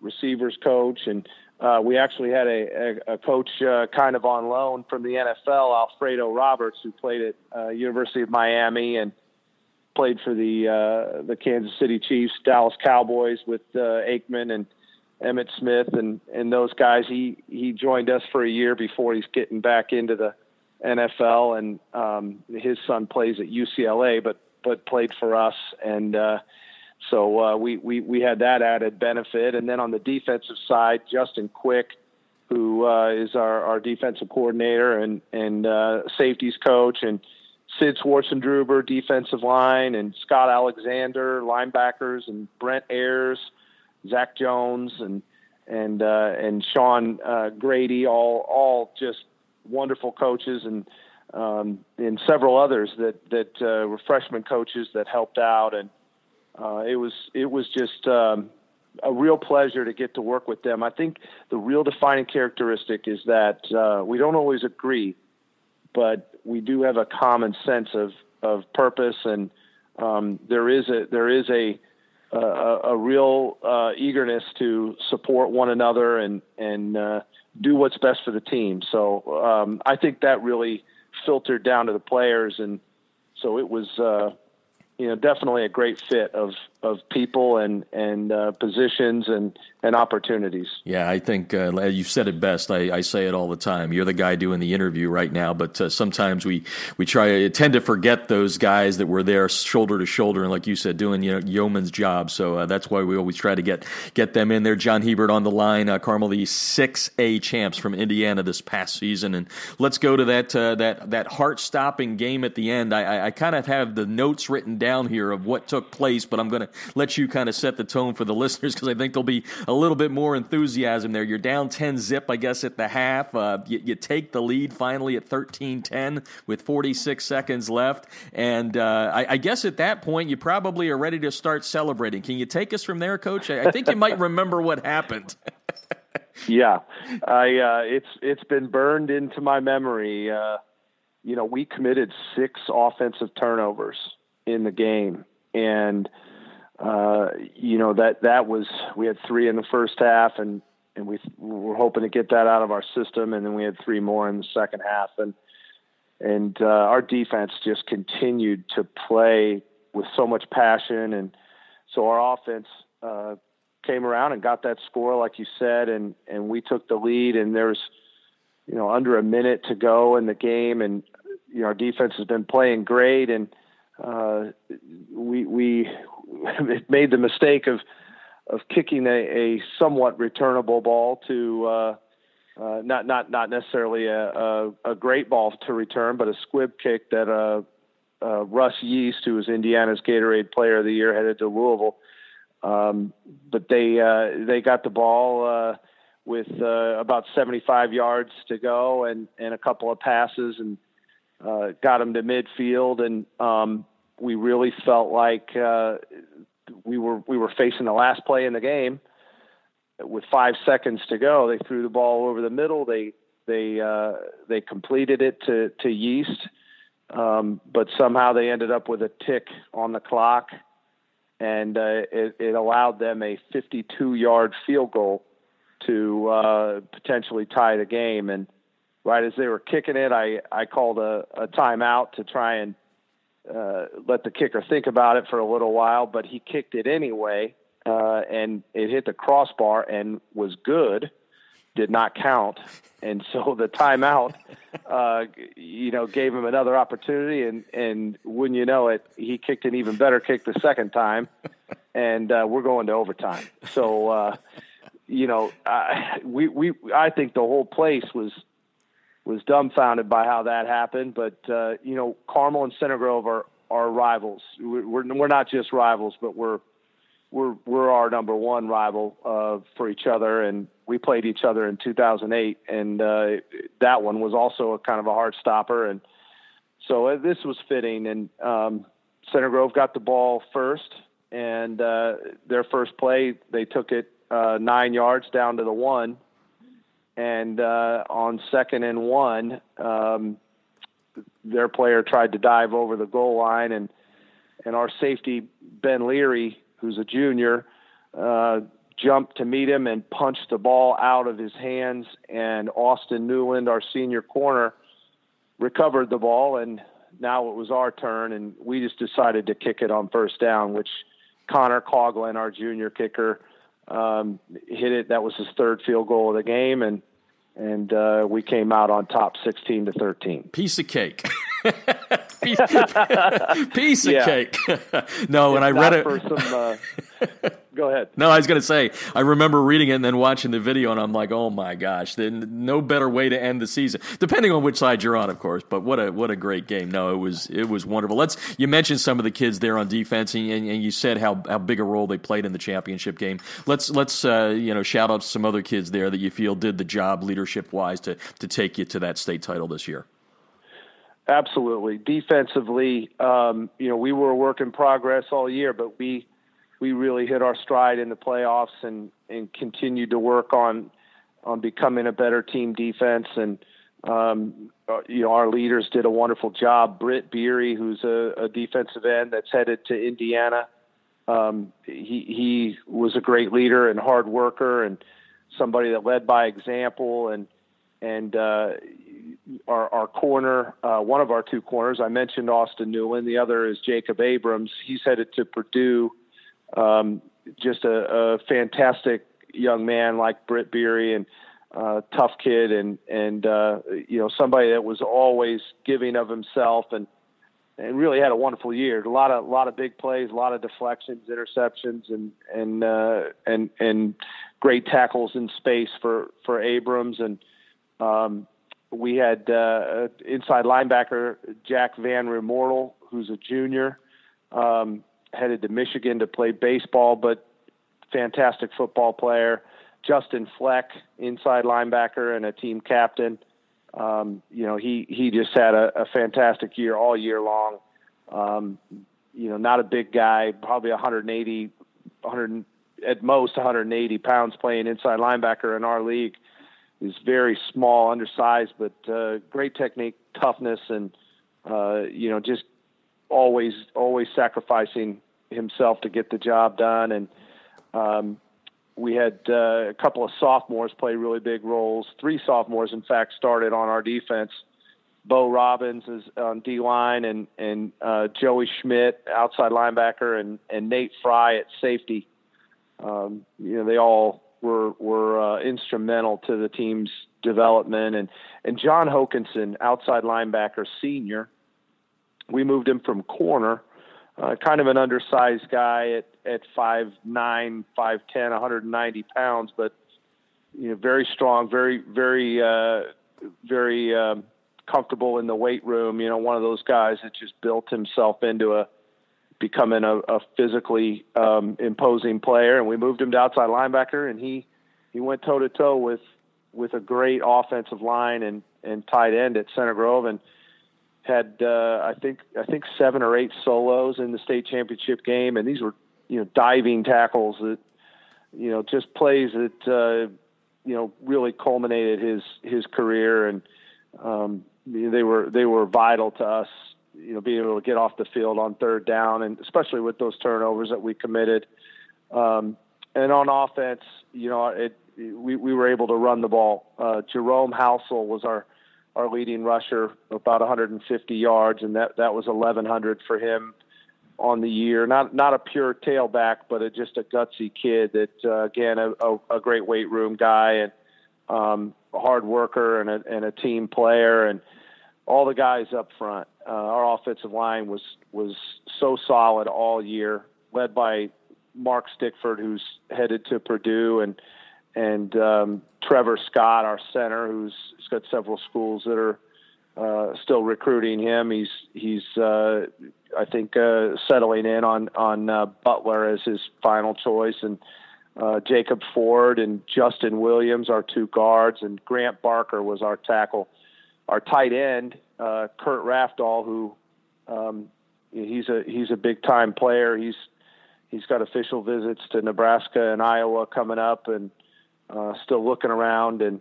receivers coach, and uh, we actually had a, a, a coach uh, kind of on loan from the NFL, Alfredo Roberts, who played at uh, University of Miami and played for the uh, the Kansas City Chiefs, Dallas Cowboys with uh, Aikman and Emmitt Smith and and those guys. He he joined us for a year before he's getting back into the NFL, and um, his son plays at UCLA, but but played for us, and uh, so uh, we we we had that added benefit. And then on the defensive side, Justin Quick, who uh, is our our defensive coordinator and and uh, safeties coach, and Sid Schwarzendruber, defensive line, and Scott Alexander, linebackers, and Brent Ayers Zach Jones and and uh, and Sean uh, Grady, all all just wonderful coaches, and um, and several others that that uh, were freshman coaches that helped out, and uh, it was it was just um, a real pleasure to get to work with them. I think the real defining characteristic is that uh, we don't always agree, but we do have a common sense of of purpose, and um, there is a there is a a, real uh, eagerness to support one another and and uh, do what's best for the team. So um, I think that really filtered down to the players, and so it was uh, you know definitely a great fit of of people and and uh, positions and and opportunities. Yeah, I think uh, you said it best. I, I, say it all the time. You're the guy doing the interview right now, but uh, sometimes we we try tend to forget those guys that were there shoulder to shoulder, and like you said, doing you know yeoman's job. So uh, that's why we always try to get get them in there. John Hebert on the line, uh, Carmel, the six A champs from Indiana this past season, and let's go to that uh, that that heart stopping game at the end. I, I, I kind of have the notes written down here of what took place, but I'm going to let you kind of set the tone for the listeners because I think there'll be a little bit more enthusiasm there. You're down 10 zip, I guess, at the half. Uh, you, you, take the lead finally at 13 10 with 46 seconds left. And uh, I, I, guess at that point, you probably are ready to start celebrating. Can you take us from there, Coach? I, I think you might remember what happened. yeah, I uh, it's it's been burned into my memory. Uh, you know, we committed six offensive turnovers in the game, and uh, you know that that was we had three in the first half, and and we were hoping to get that out of our system, and then we had three more in the second half, and and uh, our defense just continued to play with so much passion, and so our offense uh, came around and got that score, like you said, and and we took the lead, and there's you know under a minute to go in the game, and you know our defense has been playing great, and uh, we we made the mistake of of kicking a, a somewhat returnable ball to uh, uh, not not not necessarily a, a, a, great ball to return, but a squib kick that uh, uh, Russ Yeast, who was Indiana's Gatorade Player of the Year, headed to Louisville. Um, but they uh, they got the ball with about 75 yards to go and and a couple of passes and uh, got him to midfield, and um, we really felt like uh, we were we were facing the last play in the game with five seconds to go. They threw the ball over the middle. They they uh, they completed it to to Yeast, um, but somehow they ended up with a tick on the clock, and uh, it, it allowed them a 52 yard field goal to uh, potentially tie the game. And right as they were kicking it, I, I called a, a timeout to try and uh, let the kicker think about it for a little while, but he kicked it anyway, uh, and it hit the crossbar and was good, did not count, and so the timeout, uh, you know, gave him another opportunity, and and wouldn't you know it, he kicked an even better kick the second time, and uh, we're going to overtime. So, uh, you know, I, we we I think the whole place was was dumbfounded by how that happened. But uh, you know, Carmel and Center Grove are are rivals. We're we're not just rivals, but we're we're we're our number one rival uh, for each other, and we played each other in 2008, and uh, that one was also a kind of a hard stopper, and so uh, this was fitting. And um, Center Grove got the ball first, and uh, their first play they took it uh, nine yards down to the one, and uh, on second and one, um, their player tried to dive over the goal line, and and our safety Ben Leary, who's a junior, uh, jumped to meet him and punched the ball out of his hands. And Austin Newland, our senior corner, recovered the ball, and now it was our turn, and we just decided to kick it on first down, which Connor Coughlin, our junior kicker, um, hit it. That was his third field goal of the game, and and uh, we came out on top, sixteen to thirteen. Piece of cake. piece, piece of cake. no, when I read it for some. Uh, go ahead. No, I was going to say I remember reading it and then watching the video, and I'm like, oh my gosh, then no better way to end the season, depending on which side you're on, of course. But what a what a great game. No, it was it was wonderful. Let's you mentioned some of the kids there on defense, and, and you said how how big a role they played in the championship game. Let's let's uh, you know shout out some other kids there that you feel did the job leadership wise to to take you to that state title this year. Absolutely. Defensively, um, you know, we were a work in progress all year, but we we really hit our stride in the playoffs and and continued to work on on becoming a better team defense. And um, uh, you know, our leaders did a wonderful job. Britt Beery, who's a, a defensive end that's headed to Indiana, um, he he was a great leader and hard worker and somebody that led by example and and uh, our, our corner, uh, one of our two corners. I mentioned Austin Newland. The other is Jacob Abrams. He's headed to Purdue um, just a, a fantastic young man like Britt Beery and uh, tough kid and and uh, you know somebody that was always giving of himself and and really had a wonderful year. A lot of lot of big plays, a lot of deflections, interceptions, and and uh, and and great tackles in space for for Abrams. And um, we had uh, inside linebacker Jack Van Remortel, who's a junior, um, headed to Michigan to play baseball, but fantastic football player. Justin Fleck, inside linebacker and a team captain. Um, you know, he he just had a, a fantastic year all year long. Um, you know, not a big guy, probably 180, 100 at most 180 pounds playing inside linebacker in our league. He's very small, undersized, but uh, great technique, toughness, and uh, you know, just always always sacrificing himself to get the job done. And um, we had uh, a couple of sophomores play really big roles. Three sophomores, in fact, started on our defense. Bo Robbins is on D line, and and uh, Joey Schmidt, outside linebacker, and and Nate Fry at safety. Um, you know, they all were were uh, instrumental to the team's development, and and John Hokinson, outside linebacker, senior. We moved him from corner uh, kind of an undersized guy at at five nine, five ten, 190 pounds, but you know, very strong, very very uh, very um, comfortable in the weight room. You know, one of those guys that just built himself into a becoming a, a physically um, imposing player. And we moved him to outside linebacker, and he he went toe to toe with with a great offensive line and and tight end at Center Grove and had uh, I think I think seven or eight solos in the state championship game, and these were you know diving tackles that you know just plays that uh, you know really culminated his his career, and um, they were they were vital to us. You know, being able to get off the field on third down, and especially with those turnovers that we committed. Um, and on offense, you know, it we we were able to run the ball. Uh, Jerome Housel was our our leading rusher, about 150 yards, and that that was 1100 for him on the year. Not not a pure tailback, but a, just a gutsy kid that uh, again a, a, a great weight room guy and um, a hard worker and a, and a team player and all the guys up front. Uh, our offensive line was was so solid all year, led by Mark Stickford, who's headed to Purdue, and and um, Trevor Scott, our center, who's got several schools that are uh, still recruiting him. He's he's uh, I think uh, settling in on on uh, Butler as his final choice, and uh, Jacob Ford and Justin Williams, our two guards, and Grant Barker was our tackle. Our tight end, uh, Kurt Rafdahl, who um, he's a he's a big time player. He's he's got official visits to Nebraska and Iowa coming up, and uh, still looking around, and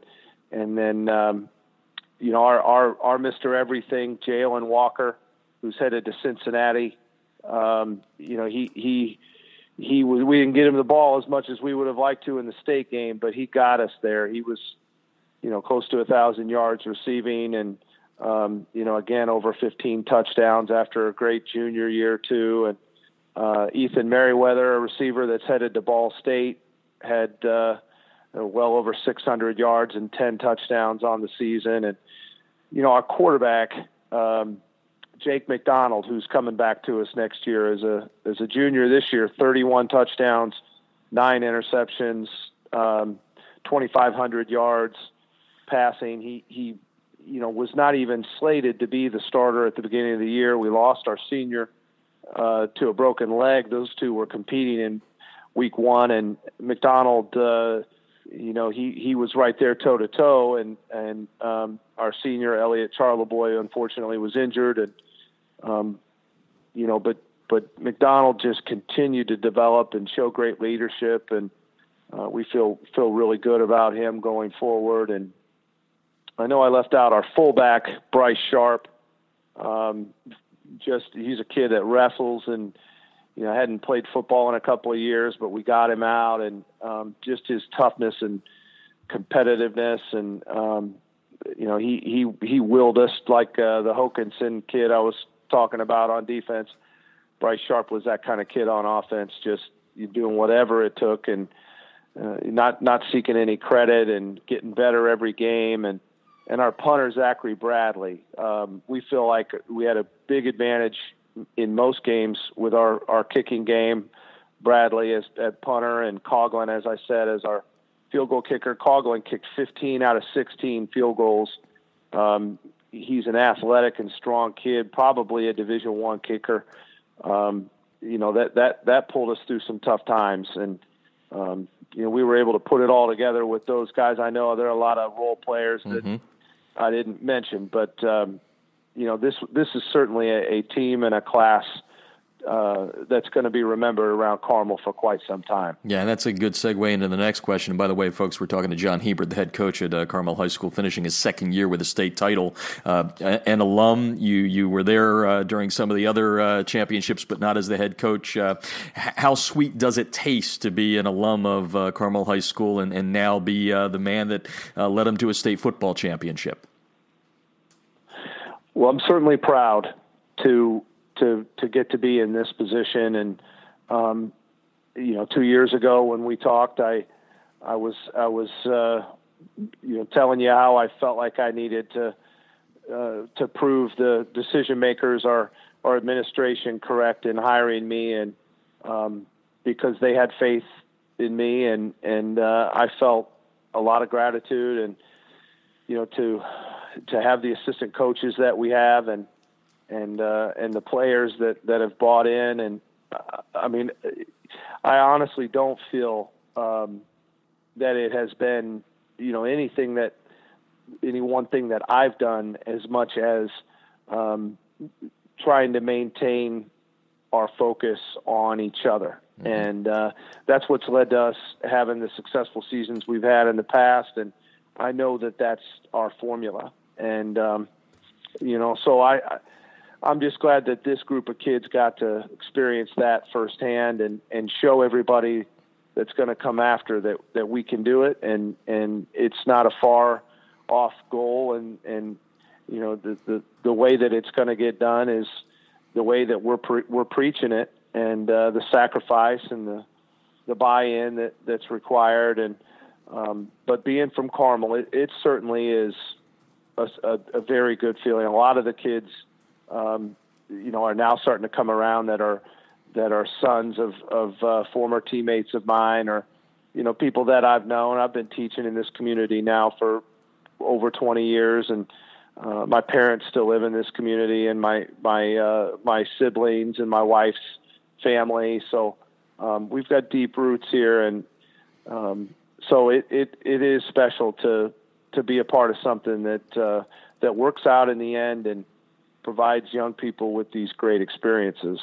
and then um, you know our our our Mister Everything, Jalen Walker, who's headed to Cincinnati. Um, you know he he he was we didn't get him the ball as much as we would have liked to in the state game, but he got us there. He was you know close to a thousand yards receiving and. Um, you know, again, over 15 touchdowns after a great junior year too. And uh, Ethan Merriweather, a receiver that's headed to Ball State, had uh, well over 600 yards and 10 touchdowns on the season. And, you know, our quarterback, um, Jake McDonald, who's coming back to us next year as a, as a junior this year, 31 touchdowns, nine interceptions, um, 2,500 yards passing. He, he, you know, was not even slated to be the starter at the beginning of the year. We lost our senior uh, to a broken leg. Those two were competing in week one, and McDonald uh, you know, he, he was right there toe to toe, and and um, our senior Elliot Charleboy unfortunately was injured, and um, you know, but but McDonald just continued to develop and show great leadership, and uh, we feel feel really good about him going forward. And I know I left out our fullback Bryce Sharp. Um, just he's a kid that wrestles and you know, hadn't played football in a couple of years, but we got him out, and um, just his toughness and competitiveness, and um, you know, he he he willed us like uh, the Hokinson kid I was talking about on defense. Bryce Sharp was that kind of kid on offense, just doing whatever it took and uh, not not seeking any credit and getting better every game and and our punter Zachary Bradley. Um, we feel like we had a big advantage in most games with our our kicking game. Bradley as at punter and Coughlin, as I said, as our field goal kicker. Coughlin kicked 15 out of 16 field goals. Um, he's an athletic and strong kid, probably a Division One kicker. Um, you know that that that pulled us through some tough times, and um, you know we were able to put it all together with those guys. I know there are a lot of role players that mm-hmm. I didn't mention, but um, you know this this is certainly a, a team and a class uh, that's going to be remembered around Carmel for quite some time. Yeah, and that's a good segue into the next question. And by the way, folks, we're talking to John Hebert, the head coach at uh, Carmel High School, finishing his second year with a state title. Uh, an alum, you you were there uh, during some of the other uh, championships, but not as the head coach. Uh, how sweet does it taste to be an alum of Carmel High School and, and now be the man that led them to a state football championship? Well, I'm certainly proud to to to get to be in this position. And um, you know, two years ago when we talked, I I was I was uh, you know telling you how I felt like I needed to uh, to prove the decision makers our our administration correct in hiring me, and um, because they had faith in me, and and uh, I felt a lot of gratitude, and you know to to have the assistant coaches that we have, and and uh, and the players that that have bought in. And uh, I mean, I honestly don't feel um, that it has been you know anything that any one thing that I've done as much as um, trying to maintain our focus on each other. Mm-hmm. And uh, that's what's led to us having the successful seasons we've had in the past. And I know that that's our formula. And, um, you know, so I, I'm just glad that this group of kids got to experience that firsthand and, and show everybody that's going to come after that, that we can do it. And, and it's not a far off goal. And, and, you know, the, the, the way that it's going to get done is the way that we're, pre- we're preaching it and uh, the sacrifice and the, the buy-in that, that's required. And, um, but being from Carmel, it, it certainly is a, a, a very good feeling. A lot of the kids, um, you know, are now starting to come around that are that are sons of of uh, former teammates of mine or you know people that I've known. I've been teaching in this community now for over 20 years, and uh, my parents still live in this community, and my my uh, my siblings and my wife's family. So um, we've got deep roots here, and um, so it, it it is special to to be a part of something that uh, that works out in the end and provides young people with these great experiences.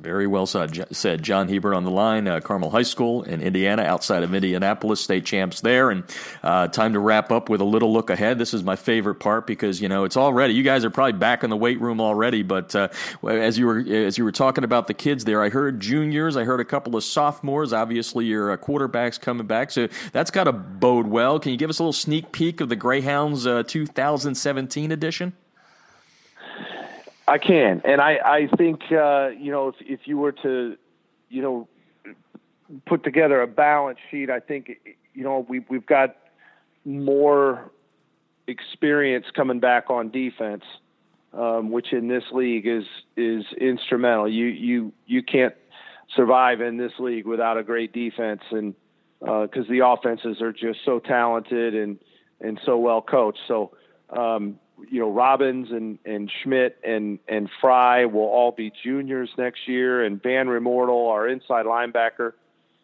Very well said. John Hebert on the line, uh, Carmel High School in Indiana, outside of Indianapolis, state champs there. And uh, time to wrap up with a little look ahead. This is my favorite part because you know it's already. You guys are probably back in the weight room already. But uh, as you were as you were talking about the kids there, I heard juniors, I heard a couple of sophomores. Obviously, your uh, quarterbacks coming back, so that's got to bode well. Can you give us a little sneak peek of the Greyhounds uh, 2017 edition? I can, and I I think uh, you know if if you were to you know put together a balance sheet, I think you know we we've got more experience coming back on defense, um, which in this league is is instrumental. You you you can't survive in this league without a great defense, and because uh, the offenses are just so talented and and so well coached. So um, you know Robbins and and Schmidt and and Fry will all be juniors next year, and Van Remortel, our inside linebacker,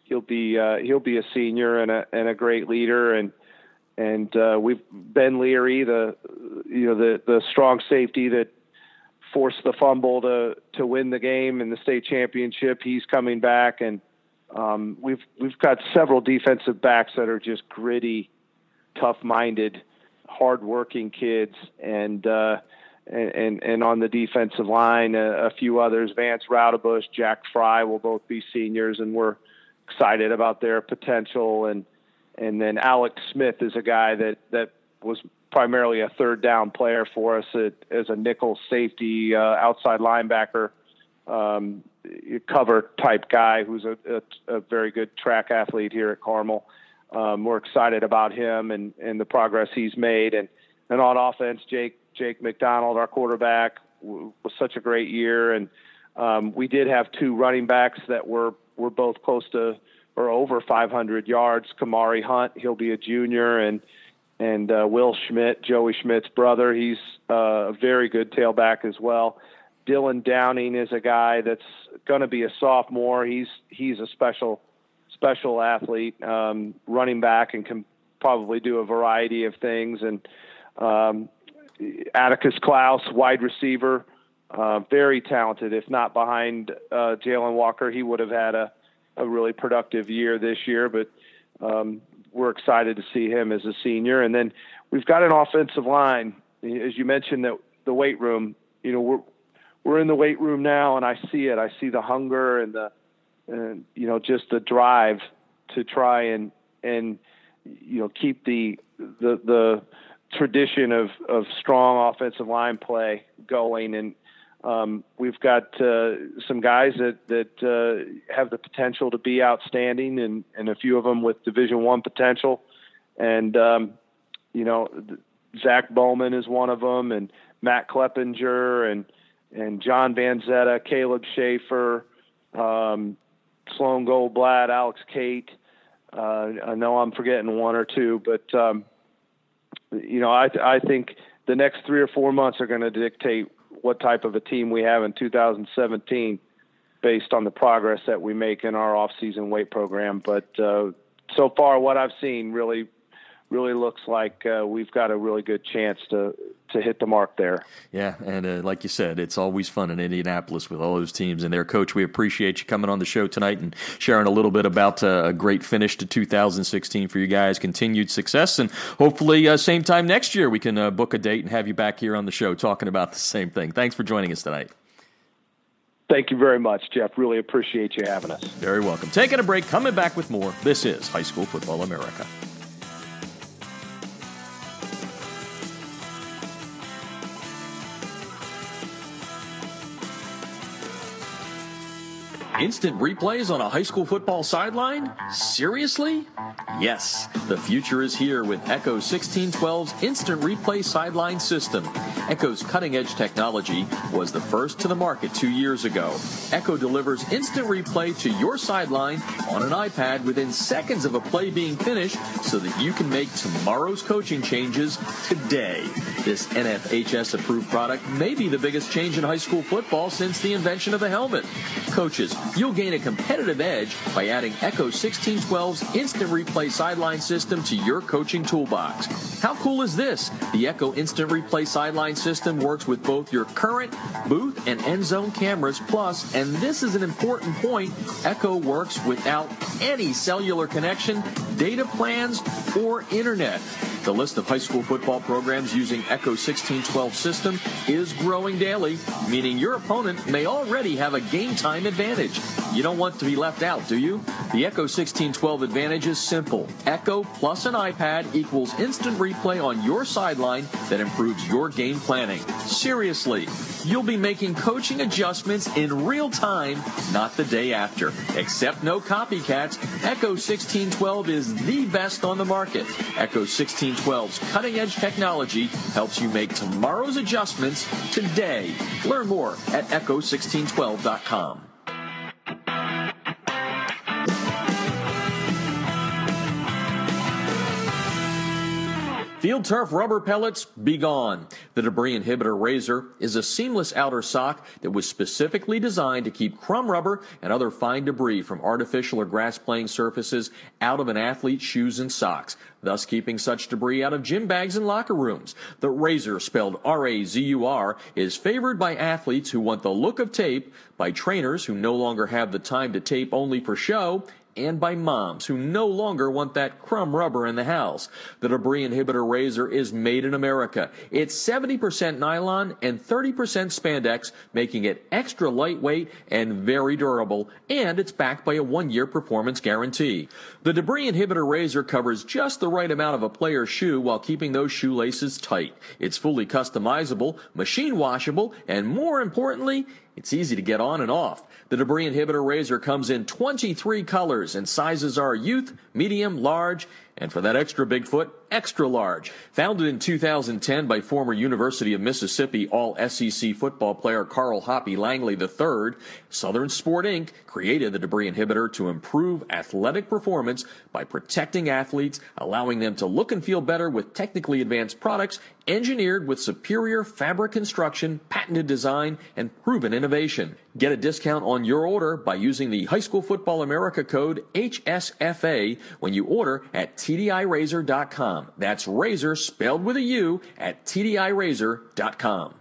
he'll be uh, he'll be a senior and a and a great leader, and and uh, we've Ben Leary, the you know the the strong safety that forced the fumble to to win the game in the state championship. He's coming back, and um, we've we've got several defensive backs that are just gritty, tough-minded hardworking kids, and uh, and and on the defensive line, a, a few others. Vance Roudabush, Jack Fry will both be seniors, and we're excited about their potential. And and then Alex Smith is a guy that that was primarily a third down player for us at, as a nickel safety, uh, outside linebacker. Um, cover type guy who's a, a, a, very good track athlete here at Carmel. Um, we're excited about him and, and the progress he's made. And, and on offense, Jake Jake McDonald, our quarterback, was such a great year. And um, we did have two running backs that were were both close to or over 500 yards. Kamari Hunt, he'll be a junior, and and uh, Will Schmidt, Joey Schmidt's brother, he's uh, a very good tailback as well. Dylan Downing is a guy that's going to be a sophomore. He's he's a special special athlete, um, running back, and can probably do a variety of things. And um, Atticus Klaus, wide receiver, uh, very talented. If not behind uh, Jalen Walker, he would have had a, a really productive year this year. But um, we're excited to see him as a senior. And then we've got an offensive line, as you mentioned, that the weight room. You know, we're we're in the weight room now, and I see it. I see the hunger and the, and you know, just the drive to try and and you know keep the the the tradition of of strong offensive line play going and um, we've got uh, some guys that that uh, have the potential to be outstanding, and, and a few of them with Division One potential. And um, you know, Zach Bowman is one of them, and Matt Kleppinger, and and John Van Zetta, Caleb Schaefer, um, Sloan Goldblatt, Alex Kate. Uh, I know I'm forgetting one or two, but um, you know, I I think the next three or four months are going to dictate what type of a team we have in 2017 based on the progress that we make in our off-season weight program. But uh, so far, what I've seen really really looks like uh, we've got a really good chance to to hit the mark there. Yeah, and uh, like you said, it's always fun in Indianapolis with all those teams and their coach. We appreciate you coming on the show tonight and sharing a little bit about uh, a great finish to 2016 for you guys, continued success, and hopefully uh, same time next year we can uh, book a date and have you back here on the show talking about the same thing. Thanks for joining us tonight. Thank you very much, Jeff. Really appreciate you having us. Very welcome. Taking a break, coming back with more. This is High School Football America. Instant replays on a high school football sideline? Seriously? Yes, the future is here with Echo 1612's instant replay sideline system. Echo's cutting edge technology was the first to the market two years ago. Echo delivers instant replay to your sideline on an iPad within seconds of a play being finished so that you can make tomorrow's coaching changes today. This NFHS approved product may be the biggest change in high school football since the invention of the helmet. Coaches, You'll gain a competitive edge by adding Echo 1612's instant replay sideline system to your coaching toolbox. How cool is this? The Echo Instant Replay Sideline System works with both your current booth and end zone cameras, plus, and this is an important point, Echo works without any cellular connection, data plans, or internet. The list of high school football programs using Echo 1612 system is growing daily, meaning your opponent may already have a game time advantage. You don't want to be left out, do you? The Echo 1612 advantage is simple. Echo plus an iPad equals instant replay on your sideline that improves your game planning. Seriously, you'll be making coaching adjustments in real time, not the day after. Except no copycats, Echo 1612 is the best on the market. Echo 1612's cutting edge technology helps you make tomorrow's adjustments today. Learn more at echo1612.com. Field turf rubber pellets, be gone. The debris inhibitor Razur is a seamless outer sock that was specifically designed to keep crumb rubber and other fine debris from artificial or grass playing surfaces out of an athlete's shoes and socks, thus keeping such debris out of gym bags and locker rooms. The Razur, spelled R-A-Z-U-R, is favored by athletes who want the look of tape, by trainers who no longer have the time to tape only for show, and by moms who no longer want that crumb rubber in the house. The debris inhibitor Razur is made in America. It's 70% nylon and 30% spandex, making it extra lightweight and very durable, and it's backed by a one-year performance guarantee. The debris inhibitor Razur covers just the right amount of a player's shoe while keeping those shoelaces tight. It's fully customizable, machine washable, and more importantly, it's easy to get on and off. The debris inhibitor Razur comes in 23 colors and sizes are youth, medium, large, and for that extra Bigfoot, extra large. Founded in 2010 by former University of Mississippi All SEC football player Carl Hoppy Langley III, Southern Sport Inc. created the debris inhibitor to improve athletic performance by protecting athletes, allowing them to look and feel better with technically advanced products engineered with superior fabric construction, patented design, and proven innovation. Get a discount on your order by using the High School Football America code HSFA when you order at TDIRazur.com. That's razor spelled with a U at TDIRazur.com.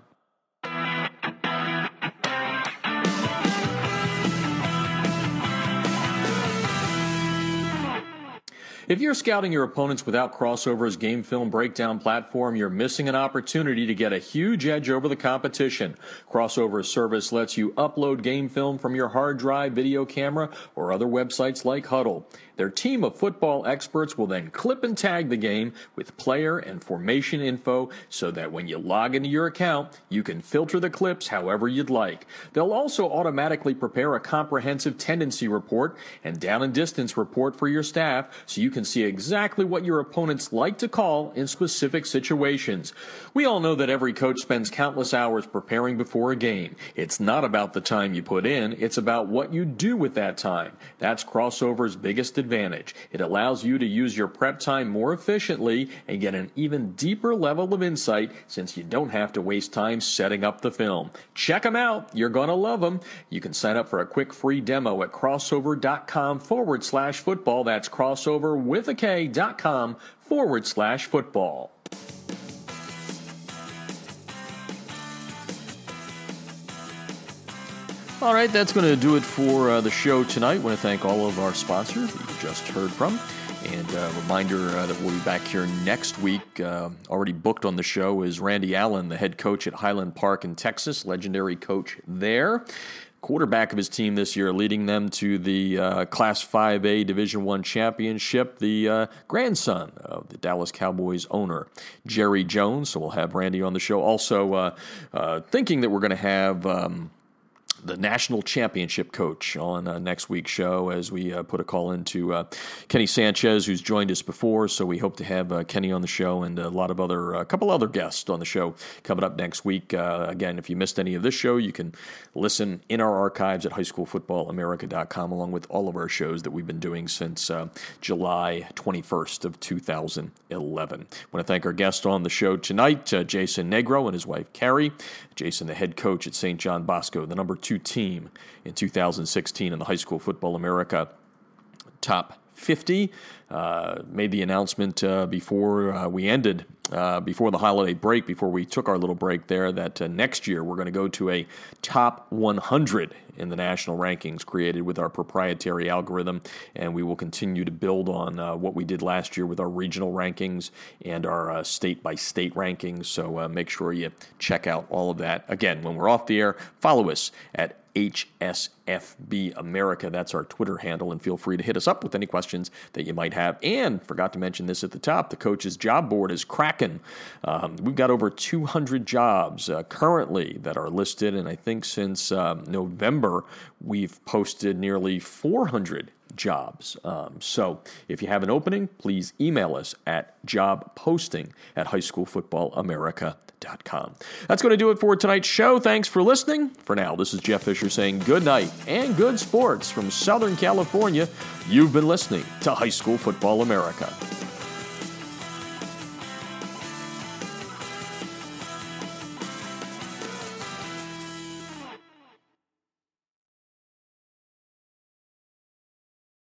If you're scouting your opponents without Krossover's game film breakdown platform, you're missing an opportunity to get a huge edge over the competition. Krossover's service lets you upload game film from your hard drive, video camera, or other websites like Hudl. Their team of football experts will then clip and tag the game with player and formation info so that when you log into your account, you can filter the clips however you'd like. They'll also automatically prepare a comprehensive tendency report and down and distance report for your staff so you can see exactly what your opponents like to call in specific situations. We all know that every coach spends countless hours preparing before a game. It's not about the time you put in, it's about what you do with that time. That's Krossover's biggest advantage advantage. It allows you to use your prep time more efficiently and get an even deeper level of insight since you don't have to waste time setting up the film. Check them out. You're going to love them. You can sign up for a quick free demo at krossover.com forward slash football. That's crossover with a K dot com forward slash football. All right, that's going to do it for uh, the show tonight. I want to thank all of our sponsors you just heard from. And a uh, reminder uh, that we'll be back here next week. Uh, already booked on the show is Randy Allen, the head coach at Highland Park in Texas, legendary coach there. Quarterback of his team this year, leading them to the uh, Class 5A Division One championship. The uh, grandson of the Dallas Cowboys owner, Jerry Jones. So we'll have Randy on the show. Also, thinking that we're going to have. Um, the national championship coach on uh, next week's show as we uh, put a call into uh, Kenny Sanchez, who's joined us before. So we hope to have uh, Kenny on the show and a lot of other, a couple other guests on the show coming up next week. Uh, again, if you missed any of this show, you can listen in our archives at highschoolfootballamerica.com along with all of our shows that we've been doing since uh, July 21st of 2011. I want to thank our guest on the show tonight, Jason Negro and his wife Carrie. Jason, the head coach at St. John Bosco, the number two team in 2016 in the High School Football America top 50. Uh, made the announcement uh, before uh, we ended, uh, before the holiday break, before we took our little break there, that uh, next year we're going to go to a top 100 in the national rankings created with our proprietary algorithm, and we will continue to build on what we did last year with our regional rankings and our state by state rankings. So make sure you check out all of that. Again, when we're off the air, follow us at HSFB America. That's our Twitter handle, and feel free to hit us up with any questions that you might have. And forgot to mention this at the top the coach's job board is cracking. Um, we've got over 200 jobs uh, currently that are listed, and I think since um, November, we've posted nearly 400 jobs. Um, so if you have an opening, please email us at jobposting at highschoolfootballamerica.com. That's going to do it for tonight's show. Thanks for listening. For now, this is Jeff Fisher saying good night and good sports from Southern California. You've been listening to High School Football America.